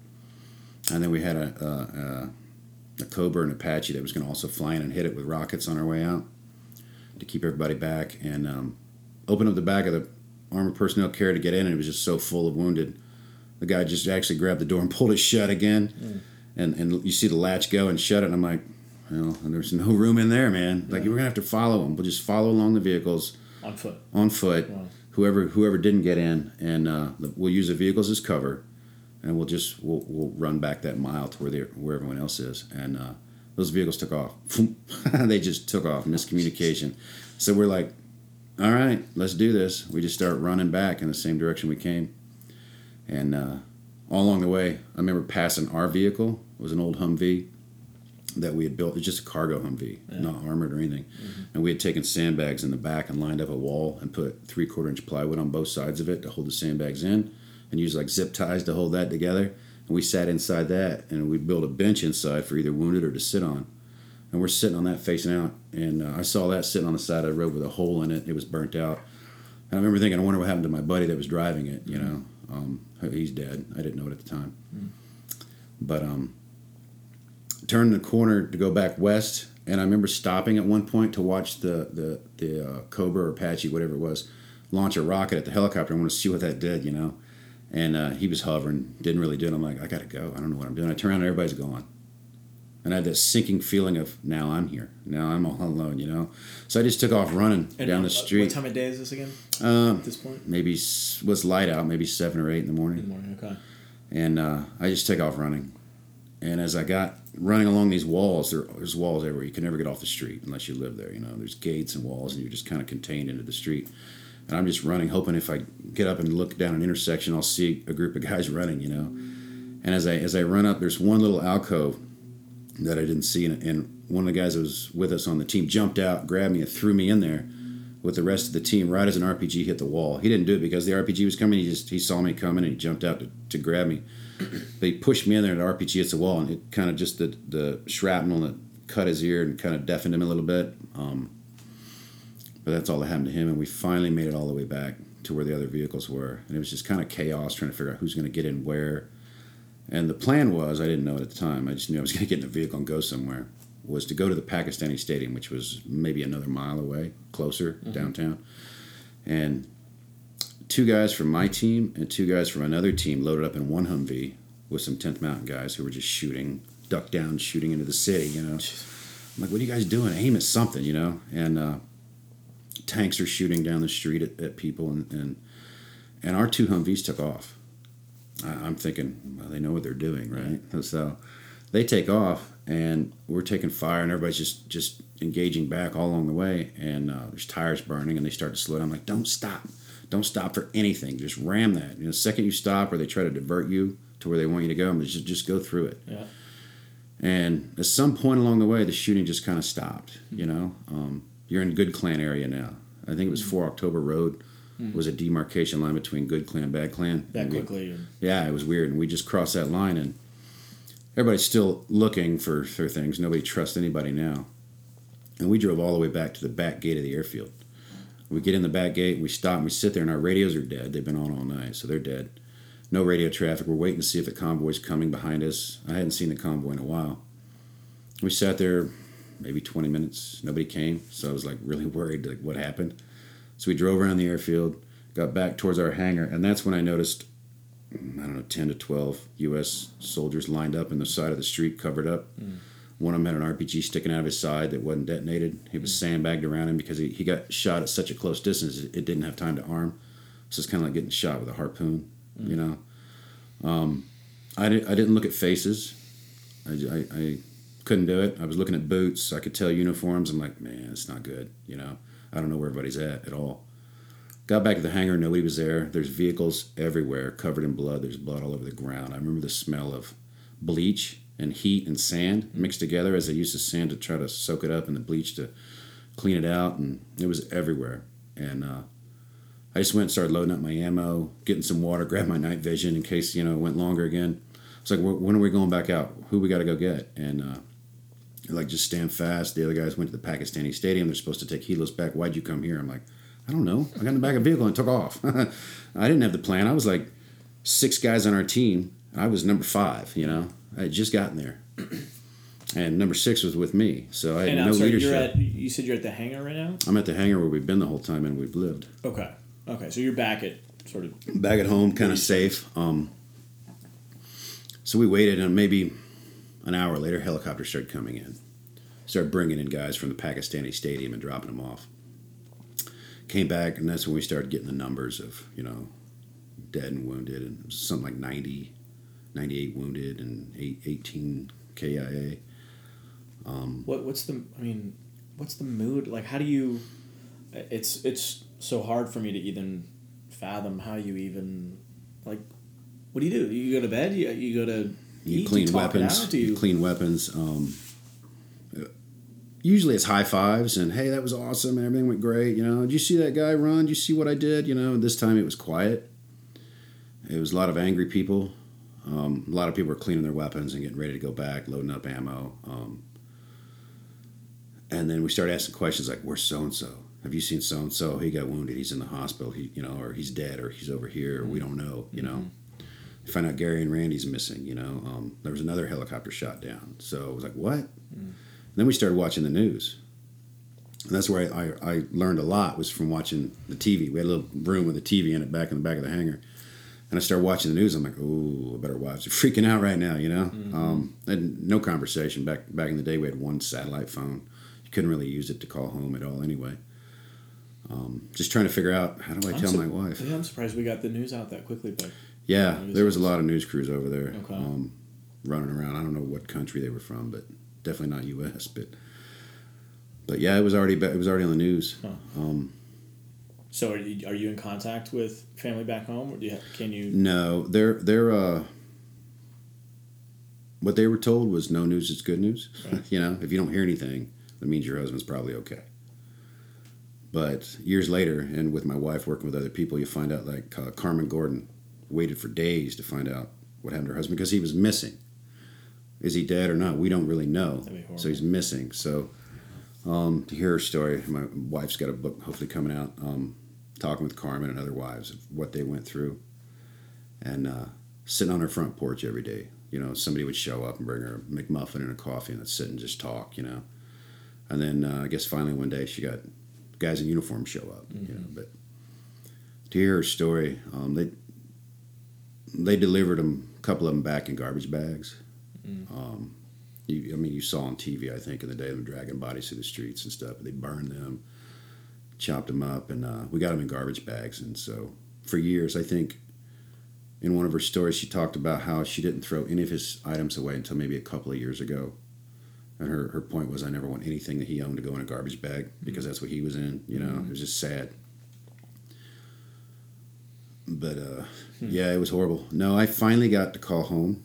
And then we had a, a, a, a Cobra and Apache that was going to also fly in and hit it with rockets on our way out to keep everybody back. And um, opened up the back of the armored personnel carrier to get in, and it was just so full of wounded. The guy just actually grabbed the door and pulled it shut again. And, and you see the latch go and shut it, and I'm like, well, and there's no room in there, man. Like, we're going to have to follow them. We'll just follow along the vehicles On foot. on foot. Wow. Whoever whoever didn't get in, and uh, we'll use the vehicles as cover, and we'll just we'll, we'll run back that mile to where they where everyone else is, and uh, those vehicles took off. they just took off. Miscommunication. So we're like, all right, let's do this. We just start running back in the same direction we came, and uh, all along the way, I remember passing our vehicle. It was an old Humvee that we had built. It's just a cargo Humvee, not armored or anything. And we had taken sandbags in the back and lined up a wall and put three quarter inch plywood on both sides of it to hold the sandbags in, and use like zip ties to hold that together. And we sat inside that, and we built a bench inside for either wounded or to sit on. And we're sitting on that facing out, and uh, I saw that sitting on the side of the road with a hole in it. It was burnt out. And I remember thinking, I wonder what happened to my buddy that was driving it. You know, um, he's dead. I didn't know it at the time. But um, turned the corner to go back west, and I remember stopping at one point to watch the the the uh, Cobra or Apache, whatever it was, launch a rocket at the helicopter. I want to see what that did, you know. And uh, he was hovering, didn't really do it. I'm like, I gotta go. I don't know what I'm doing. I turn around, and everybody's gone. And I had this sinking feeling of now I'm here. Now I'm all alone, you know. So I just took off running And down the street. What time of day is this again? Um, At this point maybe was light out, maybe seven or eight in the morning in the morning. Okay. and uh, I just take off running. And as I got running along these walls, there, there's walls everywhere. You can never get off the street unless you live there. You know, there's gates and walls, and you're just kind of contained into the street. And I'm just running, hoping if I get up and look down an intersection, I'll see a group of guys running. You know, and as I as I run up, there's one little alcove that I didn't see, and, and one of the guys that was with us on the team jumped out, grabbed me, and threw me in there with the rest of the team right as an RPG hit the wall. He didn't do it because the RPG was coming. He just he saw me coming and he jumped out to, to grab me. He pushed me in there and the RPG hits the wall and it kind of just the the shrapnel that cut his ear and kind of deafened him a little bit. Um, but that's all that happened to him and we finally made it all the way back to where the other vehicles were and it was just kind of chaos trying to figure out who's going to get in where. And the plan was I didn't know it at the time. I just knew I was going to get in a vehicle and go somewhere was to go to the Pakistani Stadium, which was maybe another mile away, closer downtown, and two guys from my team and two guys from another team loaded up in one Humvee with some 10th Mountain guys who were just shooting, duck down, shooting into the city. You know, I'm like, what are you guys doing? Aim at something, you know, and. Uh, tanks are shooting down the street at, at people, and, and and our two Humvees took off. I, I'm thinking, well, they know what they're doing, right? So they take off, and we're taking fire, and everybody's just just engaging back all along the way, and uh, there's tires burning, and they start to slow down. I'm like, don't stop, don't stop for anything, just ram that. You know, the second you stop, or they try to divert you to where they want you to go, I'm just just go through it. Yeah. And at some point along the way, the shooting just kind of stopped. You know, um, you're in Good Clan area now. I think it was 4 October Road It was a demarcation line between Good Clan, Bad Clan. That we- quickly. yeah, it was weird, and we just crossed that line, and everybody's still looking for, for things. Nobody trusts anybody now, and we drove all the way back to the back gate of the airfield. We get in the back gate, we stop, and we sit there, and our radios are dead. They've been on all night, so they're dead. No radio traffic. We're waiting to see if the convoy's coming behind us. I hadn't seen the convoy in a while. We sat there maybe 20 minutes. Nobody came, so I was like really worried, like what happened. So we drove around the airfield, got back towards our hangar, and that's when I noticed, mm, I don't know, 10 to 12 U.S. soldiers lined up in the side of the street, covered up. Hmm. One of them had an RPG sticking out of his side that wasn't detonated. He was hmm. sandbagged around him because he, he got shot at such a close distance, it didn't have time to arm. So it's kind of like getting shot with a harpoon, you hmm. know. Um, I, did, I didn't look at faces. I, I, I couldn't do it. I was looking at boots. I could tell uniforms. I'm like, man, it's not good, you know. I don't know where everybody's at at all. Got back to the hangar, nobody was there. There's vehicles everywhere, covered in blood. There's blood all over the ground. I remember the smell of bleach and heat and sand mixed together as they used the sand to try to soak it up and the bleach to clean it out, and it was everywhere. And uh, I just went and started loading up my ammo, getting some water, grabbed my night vision in case you know it went longer again. It's like, when are we going back out? Who we got to go get? And uh, like, just stand fast. The other guys went to the Pakistani stadium. They're supposed to take Helos back. Why'd you come here? I'm like, I don't know. I got in the back of a vehicle and took off. I didn't have the plan. I was like six guys on our team. I was number five. You know, I had just gotten there, and number six was with me. So I had And no sorry, leadership. you're at. You said you're at the hangar right now. I'm at the hangar where we've been the whole time and we've lived. Okay. Okay. So you're back at sort of. back at home, kind of safe. Um, so we waited, and maybe an hour later, helicopters started coming in. Started bringing in guys from the Pakistani stadium and dropping them off. Came back, and that's when we started getting the numbers of you know dead and wounded, and something like 90, 98 wounded and eight, 18 KIA. Um, what What's the? I mean, what's the mood? Like, how do you? It's it's so hard for me to even fathom how you even like. What do you do? You go to bed. You, you go to. You clean do you talk it weapons. you, clean weapons. Um, usually it's high fives and hey, that was awesome. And everything went great. You know, did you see that guy run? Did you see what I did? You know, this time it was quiet. It was a lot of angry people. Um, a lot of people were cleaning their weapons and getting ready to go back, loading up ammo. Um, and then we started asking questions like, "Where's so and so? Have you seen so and so? He got wounded. He's in the hospital. He, you know, or he's dead, or he's over here. Or we don't know. You know." You find out Gary and Randy's missing. You know, um, there was another helicopter shot down. So it was like, what? And then we started watching the news. And that's where I, I, I learned a lot was from watching the TV. We had a little room with a TV in it back in the back of the hangar. And I started watching the news. I'm like, oh, I better watch. They're freaking out right now, you know? Um, and no conversation. Back back in the day, we had one satellite phone. You couldn't really use it to call home at all anyway. Um, just trying to figure out how do I I'm tell su- my wife? Yeah, I'm surprised we got the news out that quickly, but Yeah, there was a lot of news crews over there Okay. um, running around. I don't know what country they were from, but definitely not U.S. But but yeah, it was already it was already on the news. Huh. Um, so are you, are you in contact with family back home, or do you have, can you? no, they're they're uh, what they were told was no news is good news. Right. you know, if you don't hear anything, that means your husband's probably okay. But years later, and with my wife working with other people, you find out like uh, Carmen Gordon waited for days to find out what happened to her husband because he was missing. Is he dead or not? We don't really know. That'd be horrible. So he's missing. So um, to hear her story, my wife's got a book hopefully coming out, um, talking with Carmen and other wives of what they went through, and uh, sitting on her front porch every day, You know, somebody would show up and bring her a McMuffin and a coffee and they'd sit and just talk. You know, and then uh, I guess finally one day she got guys in uniform show up. Mm-hmm. You know, but to hear her story, um, they they delivered them a couple of them back in garbage bags. Mm. Um, you, I mean, you saw on TV, I think, in the day of them dragging bodies through the streets and stuff. They burned them, chopped them up, and uh, we got them in garbage bags. And so, for years, I think, in one of her stories, she talked about how she didn't throw any of his items away until maybe a couple of years ago. And her, her point was, I never want anything that he owned to go in a garbage bag because that's what he was in. You know, it was just sad. But uh, hmm. yeah, it was horrible. No, I finally got to call home.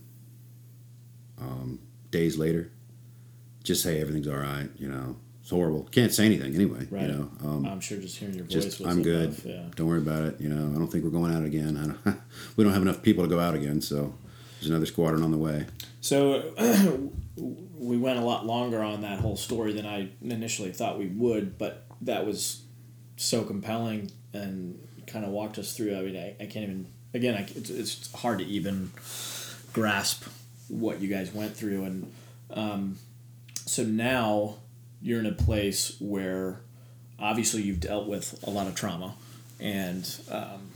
Um, days later, just say everything's all right. You know, it's horrible. Can't say anything anyway. Right. You know, um, I'm sure just hearing your voice. Just, I'm good. yeah. Don't worry about it. You know, I don't think we're going out again. I don't, we don't have enough people to go out again, so there's another squadron on the way. So we went a lot longer on that whole story than I initially thought we would, but that was so compelling and kind of walked us through. I mean, I, I can't even. Again, I, it's, it's hard to even grasp what you guys went through, and um, so now you're in a place where obviously you've dealt with a lot of trauma, and um,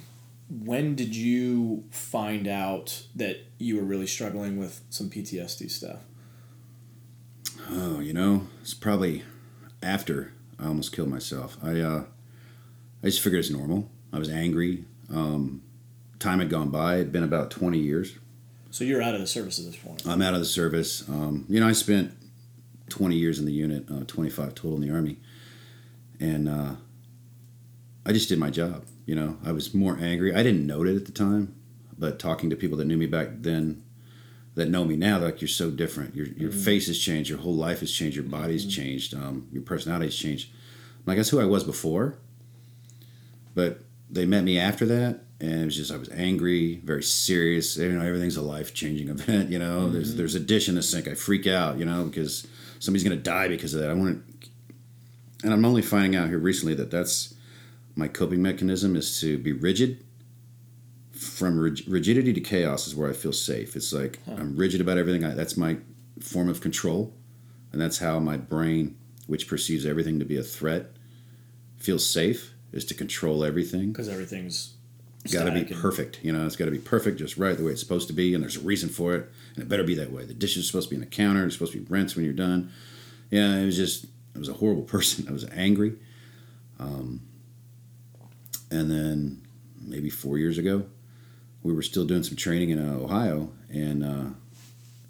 when did you find out that you were really struggling with some PTSD stuff? Oh, you know, it's probably after I almost killed myself. I uh, I just figured it's normal. I was angry. Um, time had gone by. It'd been about twenty years so you're out of the service at this point. I'm out of the service. Um, you know, I spent 20 years in the unit, uh, 25 total in the army, and uh, I just did my job. You know, I was more angry. I didn't note it at the time, but talking to people that knew me back then, that know me now, like you're so different. Your your mm-hmm. face has changed. Your whole life has changed. Your body's mm-hmm. changed. Um, your personality has changed. Like that's who I was before, but they met me after that and it was just I was angry, very serious. You know, everything's a life changing event. You know, mm-hmm. there's there's a dish in the sink. I freak out. You know, because somebody's gonna die because of that. I want to, and I'm only finding out here recently that that's my coping mechanism is to be rigid. From rigidity to chaos is where I feel safe. It's like huh. I'm rigid about everything. I, that's my form of control, and that's how my brain, which perceives everything to be a threat, feels safe. Is to control everything because everything's got to be perfect. You know, it's got to be perfect, just right, the way it's supposed to be, and there's a reason for it, and it better be that way. The dish is supposed to be in the counter. It's supposed to be rinsed when you're done. Yeah, it was just, I was a horrible person. I was angry. Um, and then maybe four years ago, we were still doing some training in uh, Ohio, and uh,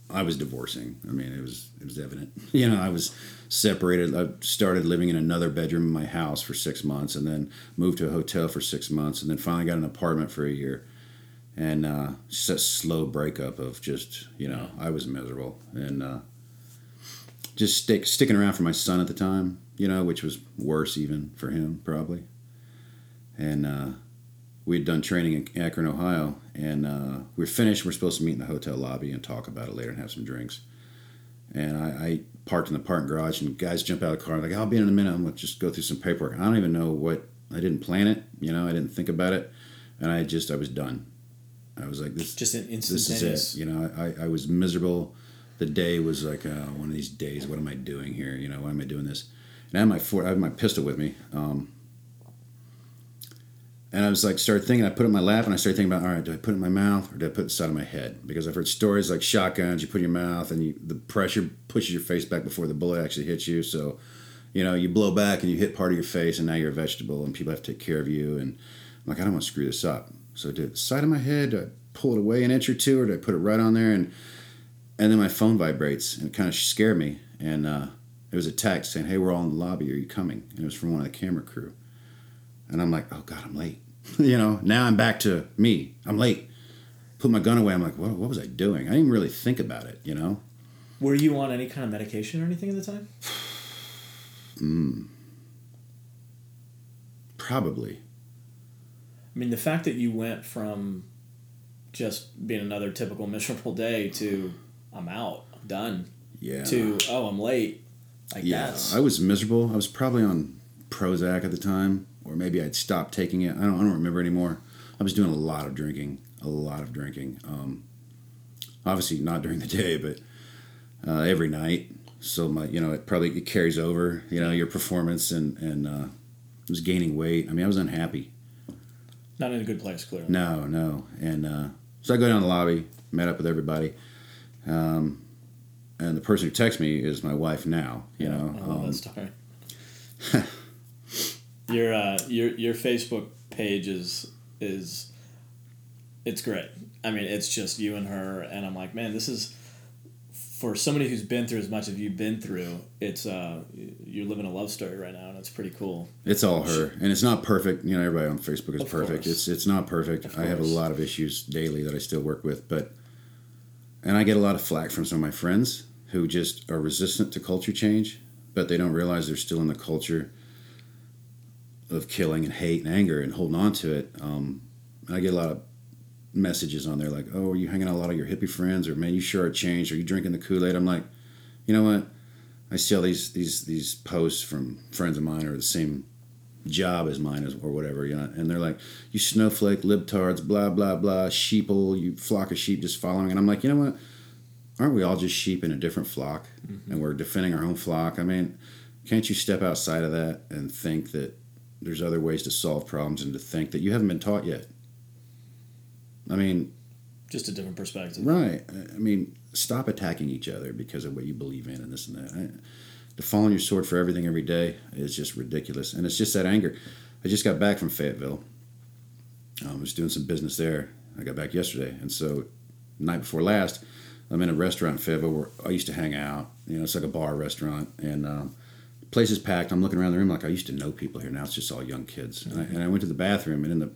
I was divorcing. I mean, it was it was evident. You know, I was separated. I started living in another bedroom in my house for six months, and then moved to a hotel for six months, and then finally got an apartment for a year. And uh, just a slow breakup of just you know I was miserable and uh, just stick sticking around for my son at the time. You know, which was worse even for him probably. And uh, we had done training in Akron, Ohio, and uh, we are finished. We're supposed to meet in the hotel lobby and talk about it later and have some drinks. And I, I parked in the parking garage, and guys jump out of the car. like, I'll be in in a minute. I'm gonna just go through some paperwork. I don't even know what. I didn't plan it. You know, I didn't think about it, and I just I was done. I was like, this. Just an This is it. You know, I, I was miserable. The day was like uh, one of these days. What am I doing here? You know, why am I doing this? And I had my four, I had my pistol with me. Um, and I was like, started thinking, I put it in my lap and I started thinking about, all right, do I put it in my mouth or do I put it inside of my head? Because I've heard stories like shotguns, you put in your mouth and you, the pressure pushes your face back before the bullet actually hits you. So, you know, you blow back and you hit part of your face and now you're a vegetable and people have to take care of you. And I'm like, I don't want to screw this up. So do it the side of my head, do I pull it away an inch or two or do I put it right on there? And, and then my phone vibrates and it kind of scared me. And uh, it was a text saying, hey, we're all in the lobby. Are you coming? And it was from one of the camera crew. And I'm like, oh God, I'm late. you know, now I'm back to me. I'm late. Put my gun away. I'm like, what, what was I doing? I didn't really think about it, you know? Were you on any kind of medication or anything at the time? mm. Probably. I mean, the fact that you went from just being another typical miserable day to I'm out, I'm done. Yeah. To oh, I'm late. Like yeah, that's... I was miserable. I was probably on Prozac at the time or maybe I'd stopped taking it. I don't, I don't remember anymore. I was doing a lot of drinking, a lot of drinking. Um, Obviously, not during the day, but uh, every night. So my, you know, it probably it carries over. You know, your performance and and uh, I was gaining weight. I mean, I was unhappy. Not in a good place, clearly. No, no, and uh, so I go down the lobby, met up with everybody, um, and the person who texts me is my wife now. You know, I love um, that story. your uh, your your Facebook page is is it's great. I mean, it's just you and her, and I'm like, man, this is for somebody who's been through as much as you've been through. It's uh, you're living a love story right now, and it's pretty cool. It's all her, and it's not perfect. You know, everybody on Facebook is Of perfect. course. It's it's not perfect. I have a lot of issues daily that I still work with, but and I get a lot of flack from some of my friends who just are resistant to culture change, but they don't realize they're still in the culture of killing and hate and anger and holding on to it. Um, I get a lot of messages on there like, "Oh, are you hanging out a lot of your hippie friends?" or "Man, you sure are changed." Are you drinking the Kool Aid? I'm like, you know what? I see all these these these posts from friends of mine are the same job as mine or whatever, you know, and they're like, "You snowflake, libtards, blah blah blah, sheeple, you flock of sheep just following." And I'm like, you know what? Aren't we all just sheep in a different flock, and we're defending our own flock? I mean, can't you step outside of that and think that there's other ways to solve problems and to think that you haven't been taught yet? I mean, Just a different perspective. Right. I mean, stop attacking each other because of what you believe in and this and that. I, to fall on your sword for everything every day is just ridiculous. And it's just that anger. I just got back from Fayetteville. Um, I was doing some business there. I got back yesterday. And so, night before last, I'm in a restaurant in Fayetteville where I used to hang out. You know, it's like a bar restaurant. And um, place is packed. I'm looking around the room like I used to know people here. Now it's just all young kids. And, I, mm-hmm. and I went to the bathroom, and in the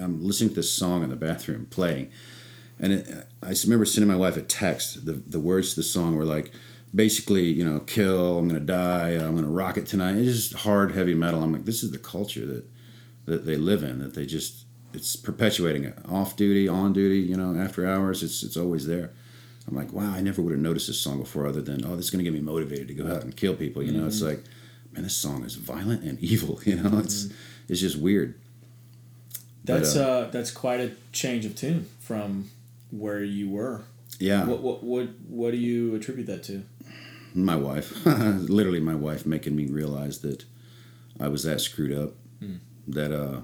I'm listening to this song in the bathroom playing. And it, I remember sending my wife a text. The, the words to the song were like, basically, you know, kill, I'm going to die, I'm going to rock it tonight. It's just hard, heavy metal. I'm like, this is the culture that, that they live in, that they just, it's perpetuating it. Off duty, on duty, you know, after hours, it's, it's always there. I'm like, wow, I never would have noticed this song before other than, oh, this is going to get me motivated to go out and kill people. You know, it's like, man, this song is violent and evil. You know, it's, it's just weird. But, That's uh, uh, that's quite a change of tune from where you were. Yeah. What what what what do you attribute that to? my wife literally my wife making me realize that i was that screwed up that uh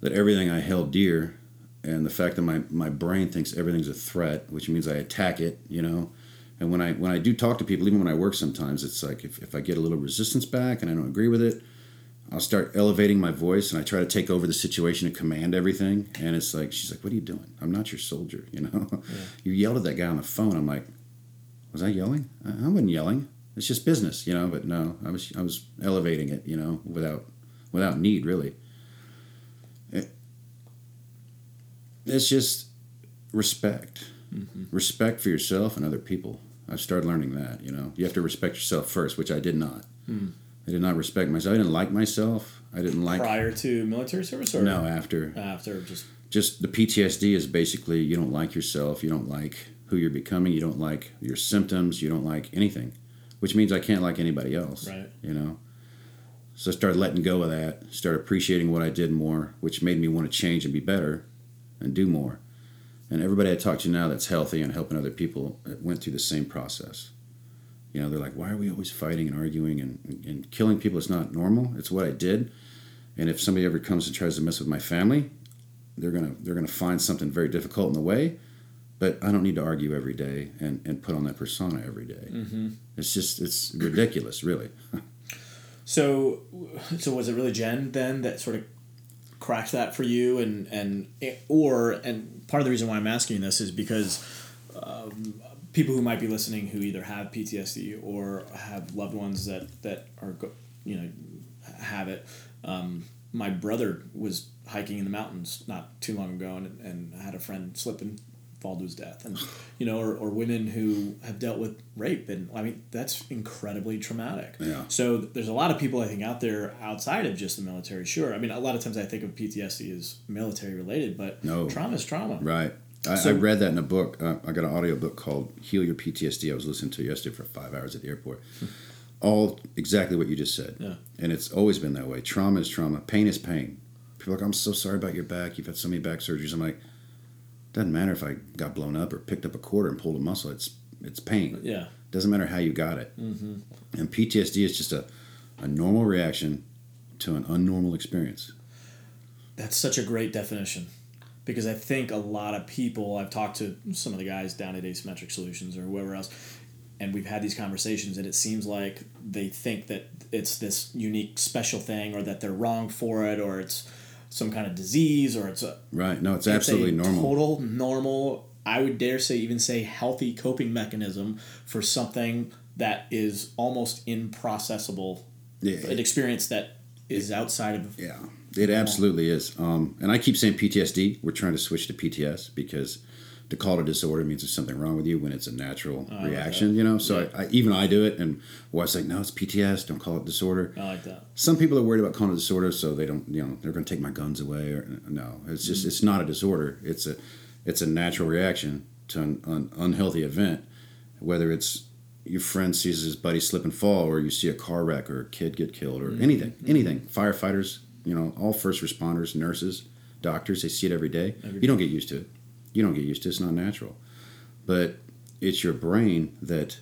that everything i held dear and the fact that my my brain thinks everything's a threat which means i attack it you know and when i when i do talk to people even when i work sometimes it's like if, if i get a little resistance back and i don't agree with it i'll start elevating my voice and i try to take over the situation and command everything and it's like she's like what are you doing i'm not your soldier you know you yelled at that guy on the phone i'm like was I yelling? I I wasn't yelling. It's just business, you know. But no, I was I was elevating it, you know, without without need, really. It, it's just respect, mm-hmm. respect for yourself and other people. I've started learning that. You know, you have to respect yourself first, which I did not. Hmm. I did not respect myself. I didn't like myself. I didn't like Prior to military service or no after after just just the PTSD is basically you don't like yourself, you don't like who you're becoming, you don't like your symptoms, you don't like anything, which means I can't like anybody else. Right. You know. So I started letting go of that, started appreciating what I did more, which made me want to change and be better and do more. And everybody I talk to now that's healthy and helping other people uh, went through the same process. You know, they're like, why are we always fighting and arguing and, and killing people? It's not normal. It's what I did. And if somebody ever comes and tries to mess with my family, they're gonna they're gonna find something very difficult in the way. But I don't need to argue every day and, and put on that persona every day. Mm-hmm. It's just it's ridiculous, really. So, so was it really Jen then that sort of cracked that for you, and and or and part of the reason why I'm asking this is because um, people who might be listening who either have PTSD or have loved ones that that are you know have it. Um, my brother was hiking in the mountains not too long ago, and, and had a friend slip and fall to his death, and you know, or, or women who have dealt with rape, and I mean that's incredibly traumatic. Yeah. So there's a lot of people I think out there outside of just the military. Sure, I mean a lot of times I think of PTSD as military related, but No. trauma is trauma. Right. I, So- I read that in a book. Uh, I got an audio book called "Heal Your PTSD." I was listening to yesterday for five hours at the airport. All exactly what you just said. Yeah. And it's always been that way. Trauma is trauma. Pain is pain. People are like, "I'm so sorry about your back. You've had so many back surgeries." I'm like, Doesn't matter if I got blown up or picked up a quarter and pulled a muscle. It's it's pain. Yeah. Doesn't matter how you got it. Mm-hmm. And PTSD is just a, a normal reaction to an unnormal experience. That's such a great definition because I think a lot of people, I've talked to some of the guys down at Asymmetric Solutions or whoever else, and we've had these conversations, and it seems like they think that it's this unique special thing or that they're wrong for it or it's some kind of disease or it's a. Right. No, it's, absolutely a normal. Total normal, I would dare say, even say healthy coping mechanism for something that is almost improcessable. Yeah. An experience that is outside of Yeah, it absolutely is. Um, and I keep saying PTSD. We're trying to switch to PTS because to call it a disorder means there's something wrong with you when it's a natural I like reaction. You know, so I, I, even I do it, and wife's like, "No, it's PTS. Don't call it disorder." I like that. Some people are worried about calling it disorder, so they don't. You know, they're going to take my guns away. Or no, it's just mm. it's not a disorder. It's a it's a natural reaction to an, an unhealthy event, whether it's your friend sees his buddy slip and fall, or you see a car wreck, or a kid get killed, or mm-hmm. anything, mm-hmm. anything. Firefighters, you know, all first responders, nurses, doctors, they see it every day. Every you don't get used to it. You don't get used to it. It's not natural. But it's your brain that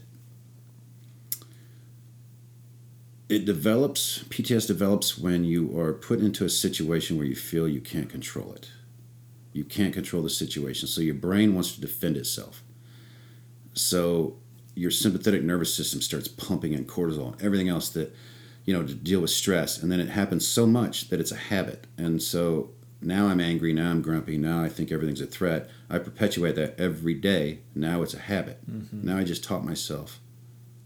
it develops, PTS develops when you are put into a situation where you feel you can't control it. You can't control the situation. So your brain wants to defend itself. So your sympathetic nervous system starts pumping in cortisol, and everything else that, you know, to deal with stress. And then it happens so much that it's a habit. And so now I'm angry, now I'm grumpy, now I think everything's a threat. I perpetuate that every day. Now it's a habit. Mm-hmm. Now I just taught myself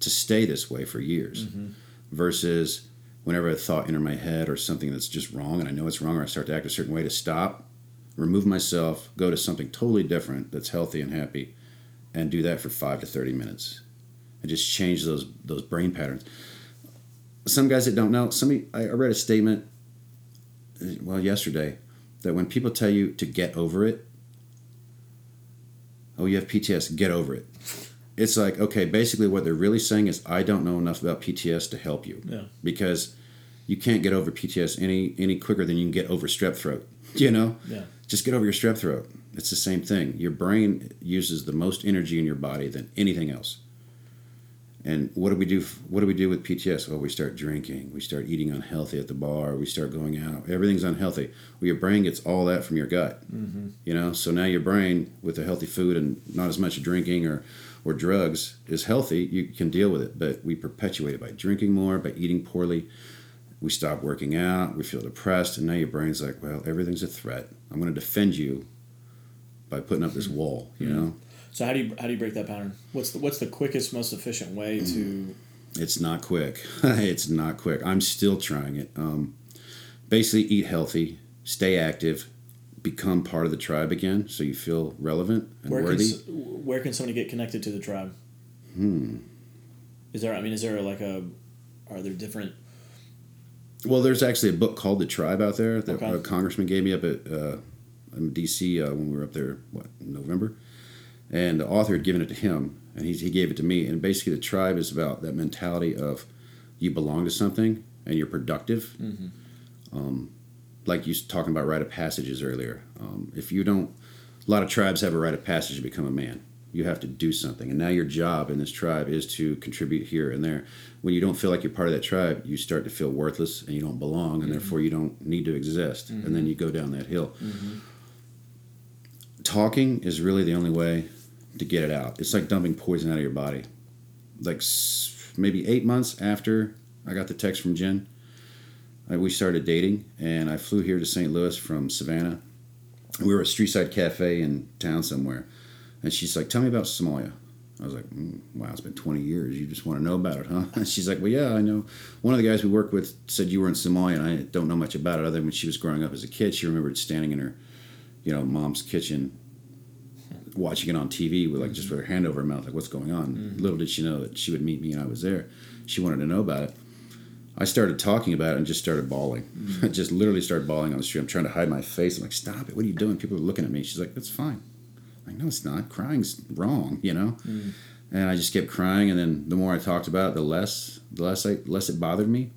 to stay this way for years Mm-hmm. versus whenever a thought enter my head or something that's just wrong and I know it's wrong or I start to act a certain way to stop, remove myself, go to something totally different that's healthy and happy and do that for 5 to 30 minutes. And just change those those brain patterns. Some guys that don't know, somebody I I read a statement uh, well yesterday that when people tell you to get over it, oh, you have PTS, get over it. It's like, okay, basically what they're really saying is, I don't know enough about PTS to help you. Yeah. Because you can't get over PTS any any quicker than you can get over strep throat. You know? Yeah. Just get over your strep throat. It's the same thing. Your brain uses the most energy in your body than anything else. And what do we do? What do we do with PTS? Well, we start drinking. We start eating unhealthy at the bar. We start going out. Everything's unhealthy. Well, your brain gets all that from your gut. Mm-hmm. You know, so now your brain, with the healthy food and not as much drinking or or drugs, is healthy. You can deal with it. But we perpetuate it by drinking more, by eating poorly. We stop working out. We feel depressed, and now your brain's like, well, everything's a threat. I'm going to defend you by putting up this wall. You know. So how do you how do you break that pattern? What's the what's the quickest, most efficient way to? It's not quick. it's not quick. I'm still trying it. Um, basically, eat healthy, stay active, become part of the tribe again, so you feel relevant and Where can worthy. s- where can somebody get connected to the tribe? Hmm. Is there? I mean, is there like a? Are there different? Well, there's actually a book called The Tribe out there that Okay. a congressman gave me up at uh, in D.C. Uh, when we were up there. What November? And the author had given it to him, and he he gave it to me. And basically, the tribe is about that mentality of you belong to something and you're productive. Mm-hmm. Um, like you talking about rite of passages earlier. Um, if you don't, a lot of tribes have a rite of passage to become a man. You have to do something, and now your job in this tribe is to contribute here and there. When you don't feel like you're part of that tribe, you start to feel worthless and you don't belong, and therefore you don't need to exist. And then you go down that hill. Talking is really the only way to get it out. It's like dumping poison out of your body. Like maybe eight months after I got the text from Jen, we started dating, and I flew here to St. Louis from Savannah. We were at a street side cafe in town somewhere, and she's like, "Tell me about Somalia." I was like, mm, "Wow, it's been 20 years. You just want to know about it, huh?" And she's like, "Well, yeah, I know. One of the guys we work with said you were in Somalia, and I don't know much about it other than when she was growing up as a kid. She remembered standing in her, you know, mom's kitchen." Watching it on TV with like just mm-hmm. with her hand over her mouth, like what's going on. Mm-hmm. Little did she know that she would meet me and I was there. She wanted to know about it. I started talking about it and just started bawling. I mm-hmm. just literally started bawling on the street. I'm trying to hide my face. I'm like, stop it. What are you doing? People are looking at me. She's like, that's fine. I'm like, no, it's not. Crying's wrong, you know? And I just kept crying. And then the more I talked about it, the less, the less, I, less it bothered me.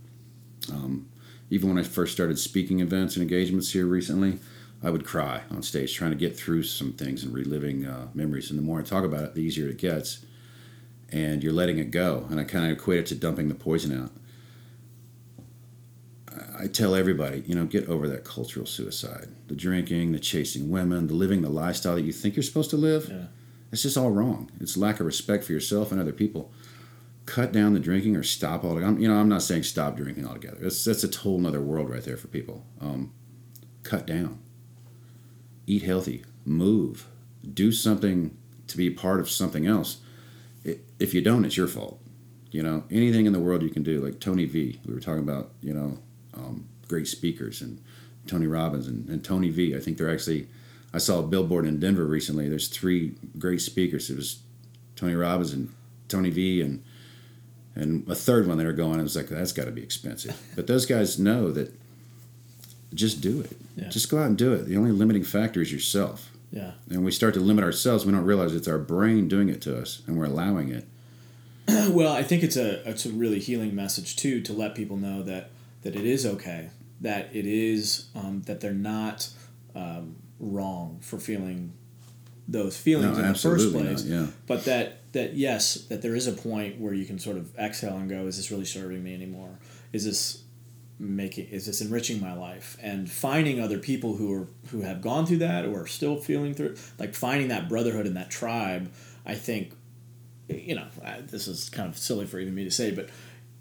Um, even when I first started speaking events and engagements here recently, I would cry on stage trying to get through some things and reliving uh, memories. And the more I talk about it, the easier it gets. And you're letting it go. And I kind of equate it to dumping the poison out. I tell everybody, you know, get over that cultural suicide. The drinking, the chasing women, the living the lifestyle that you think you're supposed to live. Yeah. It's just all wrong. It's lack of respect for yourself and other people. Cut down the drinking or stop all. I'm, you know, I'm not saying stop drinking altogether. That's that's a whole other world right there for people. Um, cut down. Eat healthy. Move. Do something to be part of something else. If you don't, it's your fault. You know, anything in the world you can do, like Tony V. We were talking about, you know, um, great speakers and Tony Robbins and, and Tony V. I think they're actually. I saw a billboard in Denver recently. There's three great speakers. It was Tony Robbins and Tony V and and a third one they were going. I was like, that's got to be expensive. But those guys know that. Just do it. Yeah. Just go out and do it. The only limiting factor is yourself. Yeah. And we start to limit ourselves. We don't realize it's our brain doing it to us, and we're allowing it. well, I think it's a it's a really healing message too to let people know that that it is okay, that it is um, that they're not um, wrong for feeling those feelings No, in the first place. not, yeah. But that that yes, that there is a point where you can sort of exhale and go, is this really serving me anymore? Is this making is this enriching my life and finding other people who are who have gone through that or are still feeling through like finding that brotherhood and that tribe i think you know I- this is kind of silly for even me to say but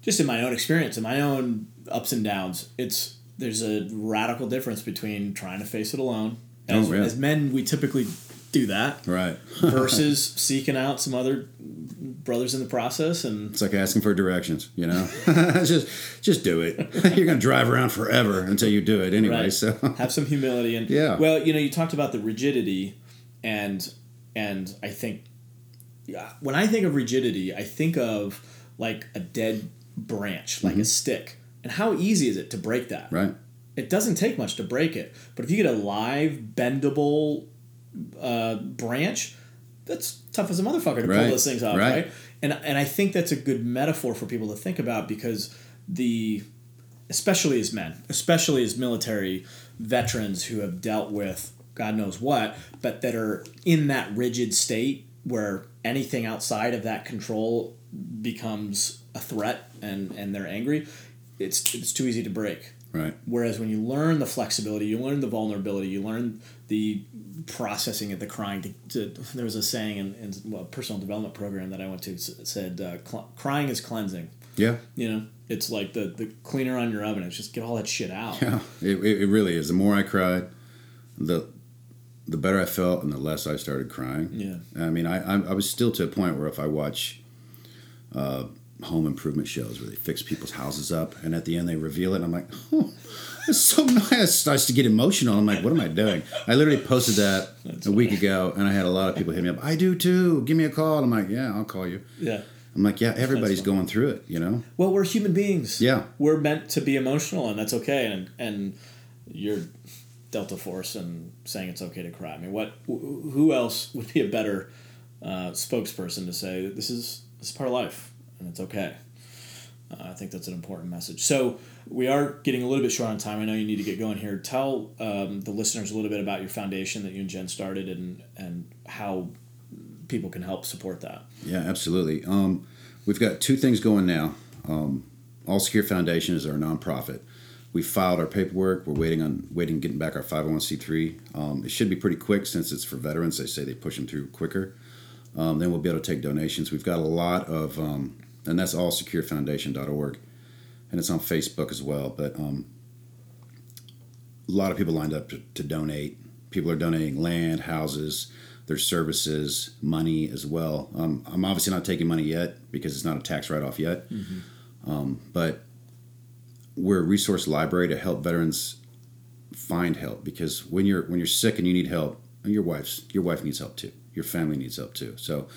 just in my own experience in my own ups and downs it's there's a radical difference between trying to face it alone oh, as, Oh, yeah. as men we typically do that Right. versus seeking out some other brothers in the process and It's like asking for directions, you know. just just do it. You're gonna drive around forever until you do it anyway. Right. So have some humility and Yeah. well you know you talked about the rigidity and and i think yeah, when i think of rigidity i think of like a dead branch like a stick and how easy is it to break that Mm-hmm. right. it doesn't take much to break it but if you get a live bendable uh, branch that's tough as a motherfucker to pull those things off Right. right. and and i think that's a good metaphor for people to think about because the especially as men especially as military veterans who have dealt with god knows what but that are in that rigid state where anything outside of that control becomes a threat and and they're angry it's it's too easy to break Right. Whereas when you learn the flexibility, you learn the vulnerability, you learn the processing of the crying. To, to, there was a saying in, in a personal development program that I went to said, uh, cl- "Crying is cleansing." Yeah. You know, it's like the the cleaner on your oven. It's just get all that shit out. Yeah. It, it, it really is. The more I cried, the the better I felt, and the less I started crying. Yeah. I mean, I I, I was still to a point where if I watch uh, home improvement shows where they fix people's houses up, and at the end they reveal it, and I'm like, oh, it's so nice. It starts to get emotional. I'm like, what am I doing? I literally posted that a week ago, and I had a lot of people hit me up. I do too. Give me a call. I'm like, yeah, I'll call you. Yeah. I'm like, yeah, everybody's going through it, you know. Well, we're human beings. Yeah. We're meant to be emotional, and that's okay. And and you're Delta Force and saying it's okay to cry. I mean, what? Who else would be a better uh, spokesperson to say this is this is part of life and it's okay? Uh, I think that's an important message. So we are getting a little bit short on time. I know you need to get going here. Tell um, the listeners a little bit about your foundation that you and Jen started and and how people can help support that. Yeah, absolutely. Um, we've got two things going now. Um, All Secure Foundation is our nonprofit. We filed our paperwork. We're waiting on waiting getting back our 501c3. Um, it should be pretty quick since it's for veterans. They say they push them through quicker. Um, then we'll be able to take donations. We've got a lot of, um, and that's allsecurefoundation.org, and it's on Facebook as well. But um, a lot of people lined up to, to donate. People are donating land, houses, their services, money as well. Um, I'm obviously not taking money yet because it's not a tax write off yet. Um, but we're a resource library to help veterans find help because when you're when you're sick and you need help, and your wife's your wife needs help too. Your family needs help too. So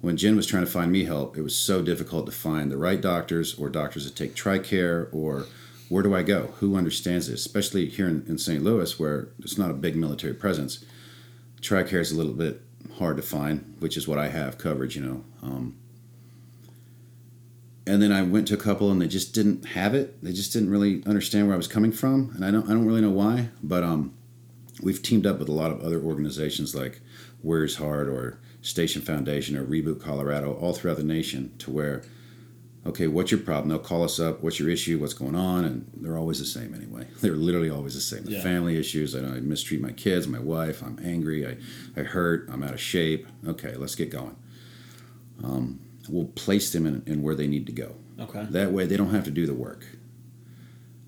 when Jen was trying to find me help, it was so difficult to find the right doctors or doctors that take TRICARE or where do I go? Who understands this? Especially here in, in St. Louis where it's not a big military presence. TRICARE is a little bit hard to find, which is what I have coverage, you know. Um, and then I went to a couple and they just didn't have it. They just didn't really understand where I was coming from, and I don't I don't really know why. But um, we've teamed up with a lot of other organizations like Warriors Heart or Station Foundation or Reboot Colorado all throughout the nation to where okay, what's your problem? They'll call us up. What's your issue? What's going on? And they're always the same anyway. They're literally always the same. The Yeah. family issues. I, I mistreat my kids, my wife. I'm angry. I, I hurt. I'm out of shape. Okay, let's get going. Um, we'll place them in, in where they need to go. Okay. That way, they don't have to do the work.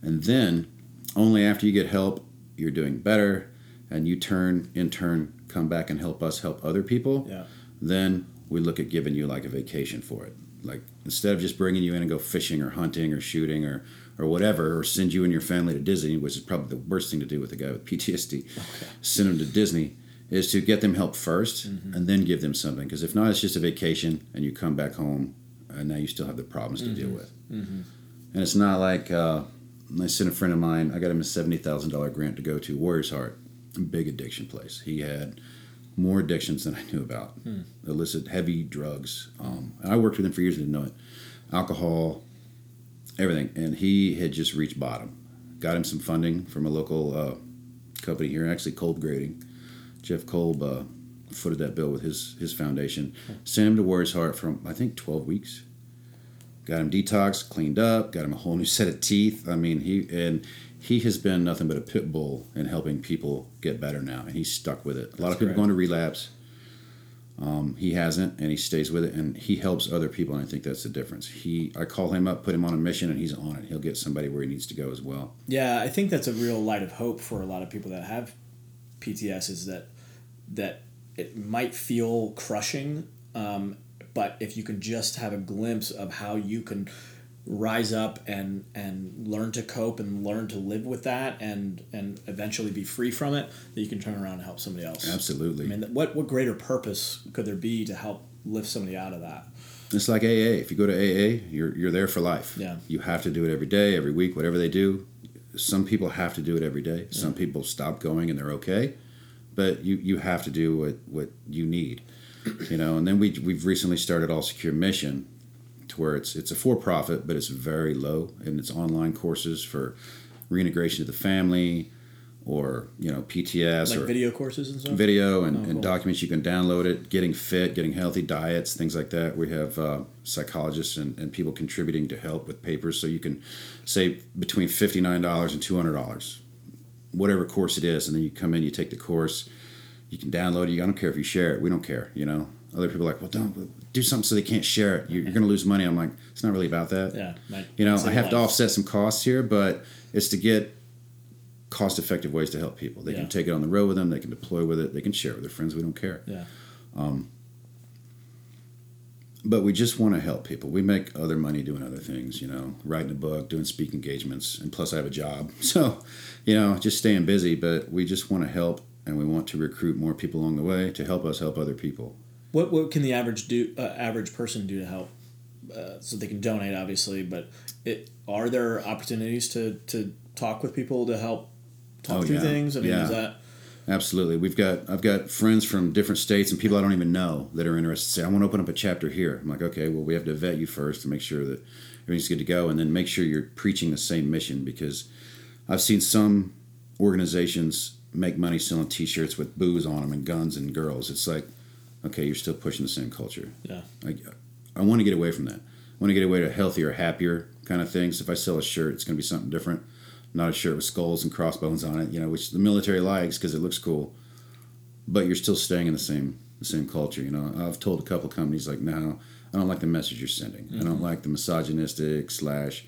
And then, only after you get help, you're doing better, and you turn, in turn, come back and help us help other people Yeah. then we look at giving you like a vacation for it. Like instead of just bringing you in and go fishing or hunting or shooting or or whatever, or send you and your family to Disney, which is probably the worst thing to do with a guy with PTSD. Okay. Send them to Disney is to get them help 1st mm-hmm. and then give them something. Because if not, it's just a vacation and you come back home and now you still have the problems to deal mm-hmm. with. Mm-hmm. And it's not like uh, I sent a friend of mine. I got him a seventy thousand dollar grant to go to Warriors Heart, big addiction place. He had more addictions than I knew about, illicit heavy drugs. Um, and I worked with him for years and didn't know it. Alcohol, everything, and he had just reached bottom. Got him some funding from a local uh, company here, actually Kolb Grading. Jeff Kolb uh, footed that bill with his his foundation. Sent him to Warriors Heart for I think twelve weeks got him detox, cleaned up, got him a whole new set of teeth. I mean, he and he has been nothing but a pit bull in helping people get better now, and he's stuck with it. A lot That's of people going to relapse. Um, he hasn't, and he stays with it, and he helps other people, and I think that's the difference. He, I call him up, put him on a mission, and he's on it. He'll get somebody where he needs to go as well. Yeah, I think that's a real light of hope for a lot of people that have PTS is that that it might feel crushing, um, but if you can just have a glimpse of how you can rise up and and learn to cope and learn to live with that and and eventually be free from it, that you can turn around and help somebody else. Absolutely. I mean, what what greater purpose could there be to help lift somebody out of that? It's like AA. If you go to AA, you're you're there for life. Yeah. You have to do it every day, every week, whatever they do. Some people have to do it every day. Some people stop going and they're okay, but you you have to do what what you need. You know, and then we we've recently started All Secure Mission, to where it's it's a for profit, but it's very low, and it's online courses for reintegration of the family, or you know PTS Like or video courses and stuff. video and, Oh, and documents you can download it getting fit getting healthy diets things like that. We have uh, psychologists and, and people contributing to help with papers. So you can save between $59 and $200 whatever course it is. And then you come in you take the course you can download it. I don't care if you share it. We don't care you know? Other people are like well don't do something so they can't share it. You're, you're going to lose money. I'm like it's not really about that. Yeah, might you know i have to offset some costs here but it's to get cost effective ways to help people. They Yeah. can take it on the road with them. They can deploy with it. They can share it with their friends. We don't care. Yeah. Um, but we just want to help people. We make other money doing other things you know writing a book doing speak engagements and plus i have a job. So you know just staying busy but we just want to help and we want to recruit more people along the way to help us help other people What what can the average do uh, average person do to help? Uh, so they can donate, obviously, but it are there opportunities to to talk with people to help talk Oh, through yeah. things? I mean, is that Absolutely. We've got I've got friends from different states and people I don't even know that are interested. Say, I want to open up a chapter here. I'm like, okay, well, we have to vet you first to make sure that everything's good to go, and then make sure you're preaching the same mission because I've seen some organizations make money selling T-shirts with booze on them and guns and girls. It's like, okay, you're still pushing the same culture. yeah I, I want to get away from that. I want to get away to healthier, happier kind of things. If I sell a shirt, it's going to be something different. Not a shirt with skulls and crossbones on it, you know, which the military likes because it looks cool. But you're still staying in the same the same culture. You know, I've told a couple companies like, no, I don't like the message you're sending. I don't mm-hmm. like the misogynistic slash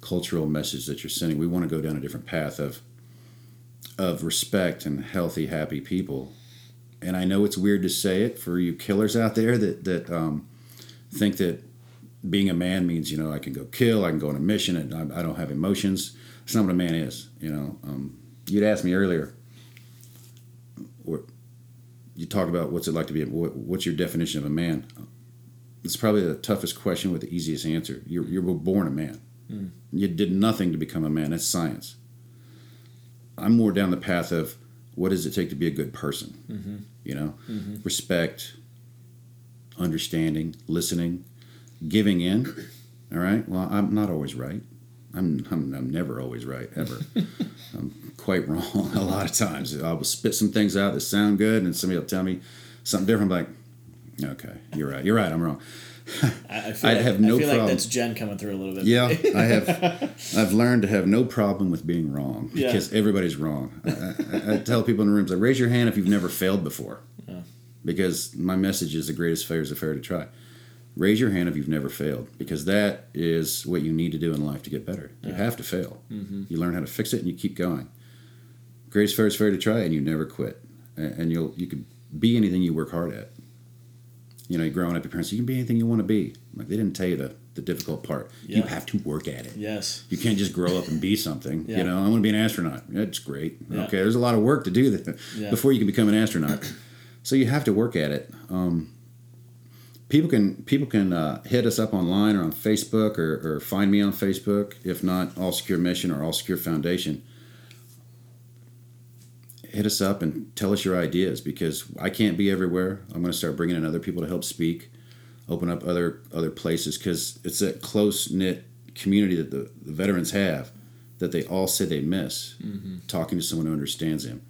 cultural message that you're sending. We want to go down a different path of of respect and healthy, happy people. And I know it's weird to say it for you killers out there that that um, think that being a man means you know I can go kill, I can go on a mission, and I, I don't have emotions. That's not what a man is. You know, um, you'd asked me earlier. Or you talk about what's it like to be. A, what, what's your definition of a man? It's probably the toughest question with the easiest answer. You're you were born a man. You did nothing to become a man. That's science. I'm more down the path of what does it take to be a good person? You know, mm-hmm. respect, understanding, listening, giving in. All right. Well, I'm not always right. I'm, I'm, I'm never always right, ever. I'm quite wrong a lot of times. I will spit some things out that sound good, and somebody will tell me something different. I'm like, okay, you're right. You're right. I'm wrong. I, feel, I like, have no I feel like that's Jen coming through a little bit. Yeah, I have. I've learned to have no problem with being wrong Yeah. because everybody's wrong. I, I, I tell people in the rooms, I raise your hand if you've never failed before, because my message is the greatest failure is a fair to try. Raise your hand if you've never failed, because that is what you need to do in life to get better. You have to fail. Mm-hmm. You learn how to fix it, and you keep going. Greatest fair is fair to try, and you never quit. And and you'll you can be anything you work hard at. You know, you're growing up, your parents, you can be anything you want to be. Like they didn't tell you the, the difficult part. You have to work at it. Yes. You can't just grow up and be something. Yeah. You know, I want to be an astronaut. That's great. Yeah. Okay, there's a lot of work to do that Yeah. before you can become an astronaut. So you have to work at it. Um, people can people can uh, hit us up online or on Facebook or, or find me on Facebook. If not, All Secure Mission or All Secure Foundation. Hit us up and tell us your ideas because I can't be everywhere. I'm going to start bringing in other people to help speak, open up other other places because it's that close knit community that the, the veterans have that they all say they miss. Talking to someone who understands them.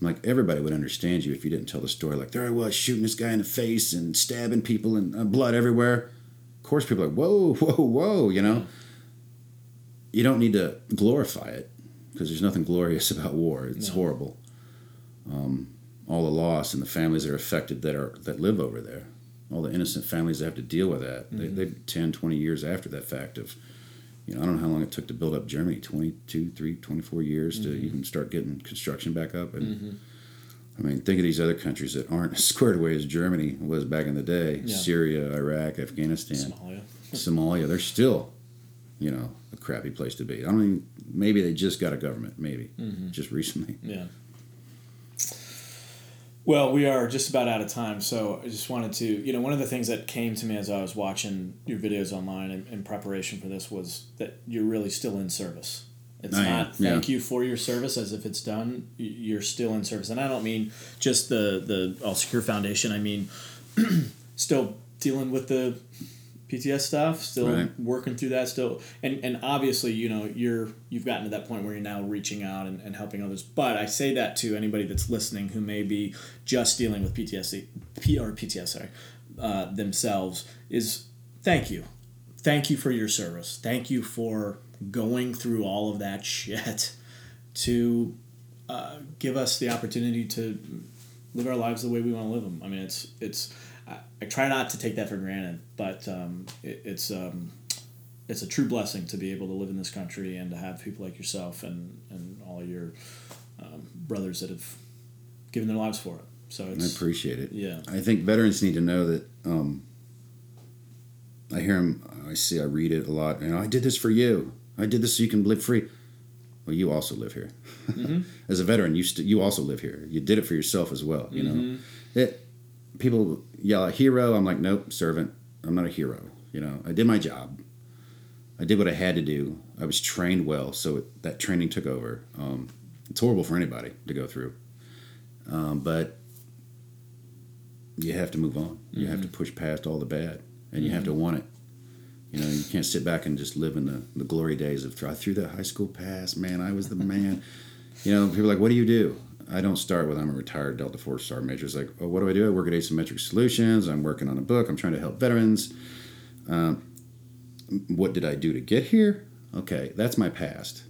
I'm like everybody would understand you if you didn't tell the story. Like there I was shooting this guy in the face and stabbing people and uh, blood everywhere. Of course, people are like whoa, whoa, whoa. You know, you don't need to glorify it because there's nothing glorious about war. It's No. horrible. Um, all the loss and the families that are affected that are that live over there. All the innocent families that have to deal with that. They, mm-hmm. they 10, 20 years after that fact of, you know, I don't know how long it took to build up Germany 22, 3, 24 years to mm-hmm. even start getting construction back up. And mm-hmm. I mean, think of these other countries that aren't as squared away as Germany was back in the day Yeah. Syria, Iraq, Afghanistan. Somalia. Somalia, they're still, you know, a crappy place to be. I don't even, maybe they just got a government, maybe, just recently. Yeah. Well, we are just about out of time, so I just wanted to, you know, one of the things that came to me as I was watching your videos online in, in preparation for this was that you're really still in service. It's I am, not thank yeah. you for your service as if it's done. You're still in service, and I don't mean just the the All Secure Foundation. I mean still dealing with the PTS stuff, still Right. working through that still and and obviously you know you're you've gotten to that point where you're now reaching out and, and helping others but i say that to anybody that's listening who may be just dealing with ptsd p or pts sorry uh, themselves is thank you thank you for your service thank you for going through all of that shit to uh, give us the opportunity to live our lives the way we want to live them. I mean, it's it's. I, I try not to take that for granted, but um, it, it's um, it's a true blessing to be able to live in this country and to have people like yourself and and all your um, brothers that have given their lives for it. So I appreciate it. yeah, I think veterans need to know that. Um, I hear them. I see. I read it a lot. You know, I did this for you. I did this so you can live free. Well, you also live here. As a veteran, you st- you also live here. You did it for yourself as well. You know, it. People yell at hero. I'm like, nope, servant. I'm not a hero. You know, I did my job. I did what I had to do. I was trained well, so it, that training took over. Um, it's horrible for anybody to go through, um, but you have to move on. You have to push past all the bad, and you have to want it. You know, you can't sit back and just live in the, the glory days of I threw that high school pass, man, I was the man. you know, people are like, what do you do? I don't start with I'm a retired Delta Force Sergeant Major. It's like, oh, what do I do? I work at Asymmetric Solutions. I'm working on a book. I'm trying to help veterans. Um, what did I do to get here? Okay, that's my past.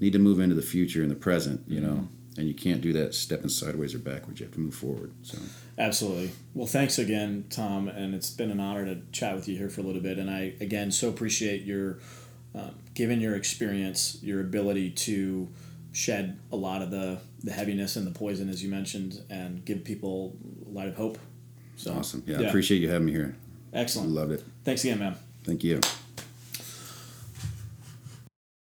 Need to move into the future and the present, you know, and you can't do that stepping sideways or backwards. You have to move forward. So, Absolutely. Well, thanks again, Tom, and it's been an honor to chat with you here for a little bit. And I again so appreciate your, um, given your experience, your ability to shed a lot of the the heaviness and the poison, as you mentioned, and give people a light of hope. So awesome. Yeah, I appreciate you having me here. I excellent. loved it. Thanks again, man. Thank you.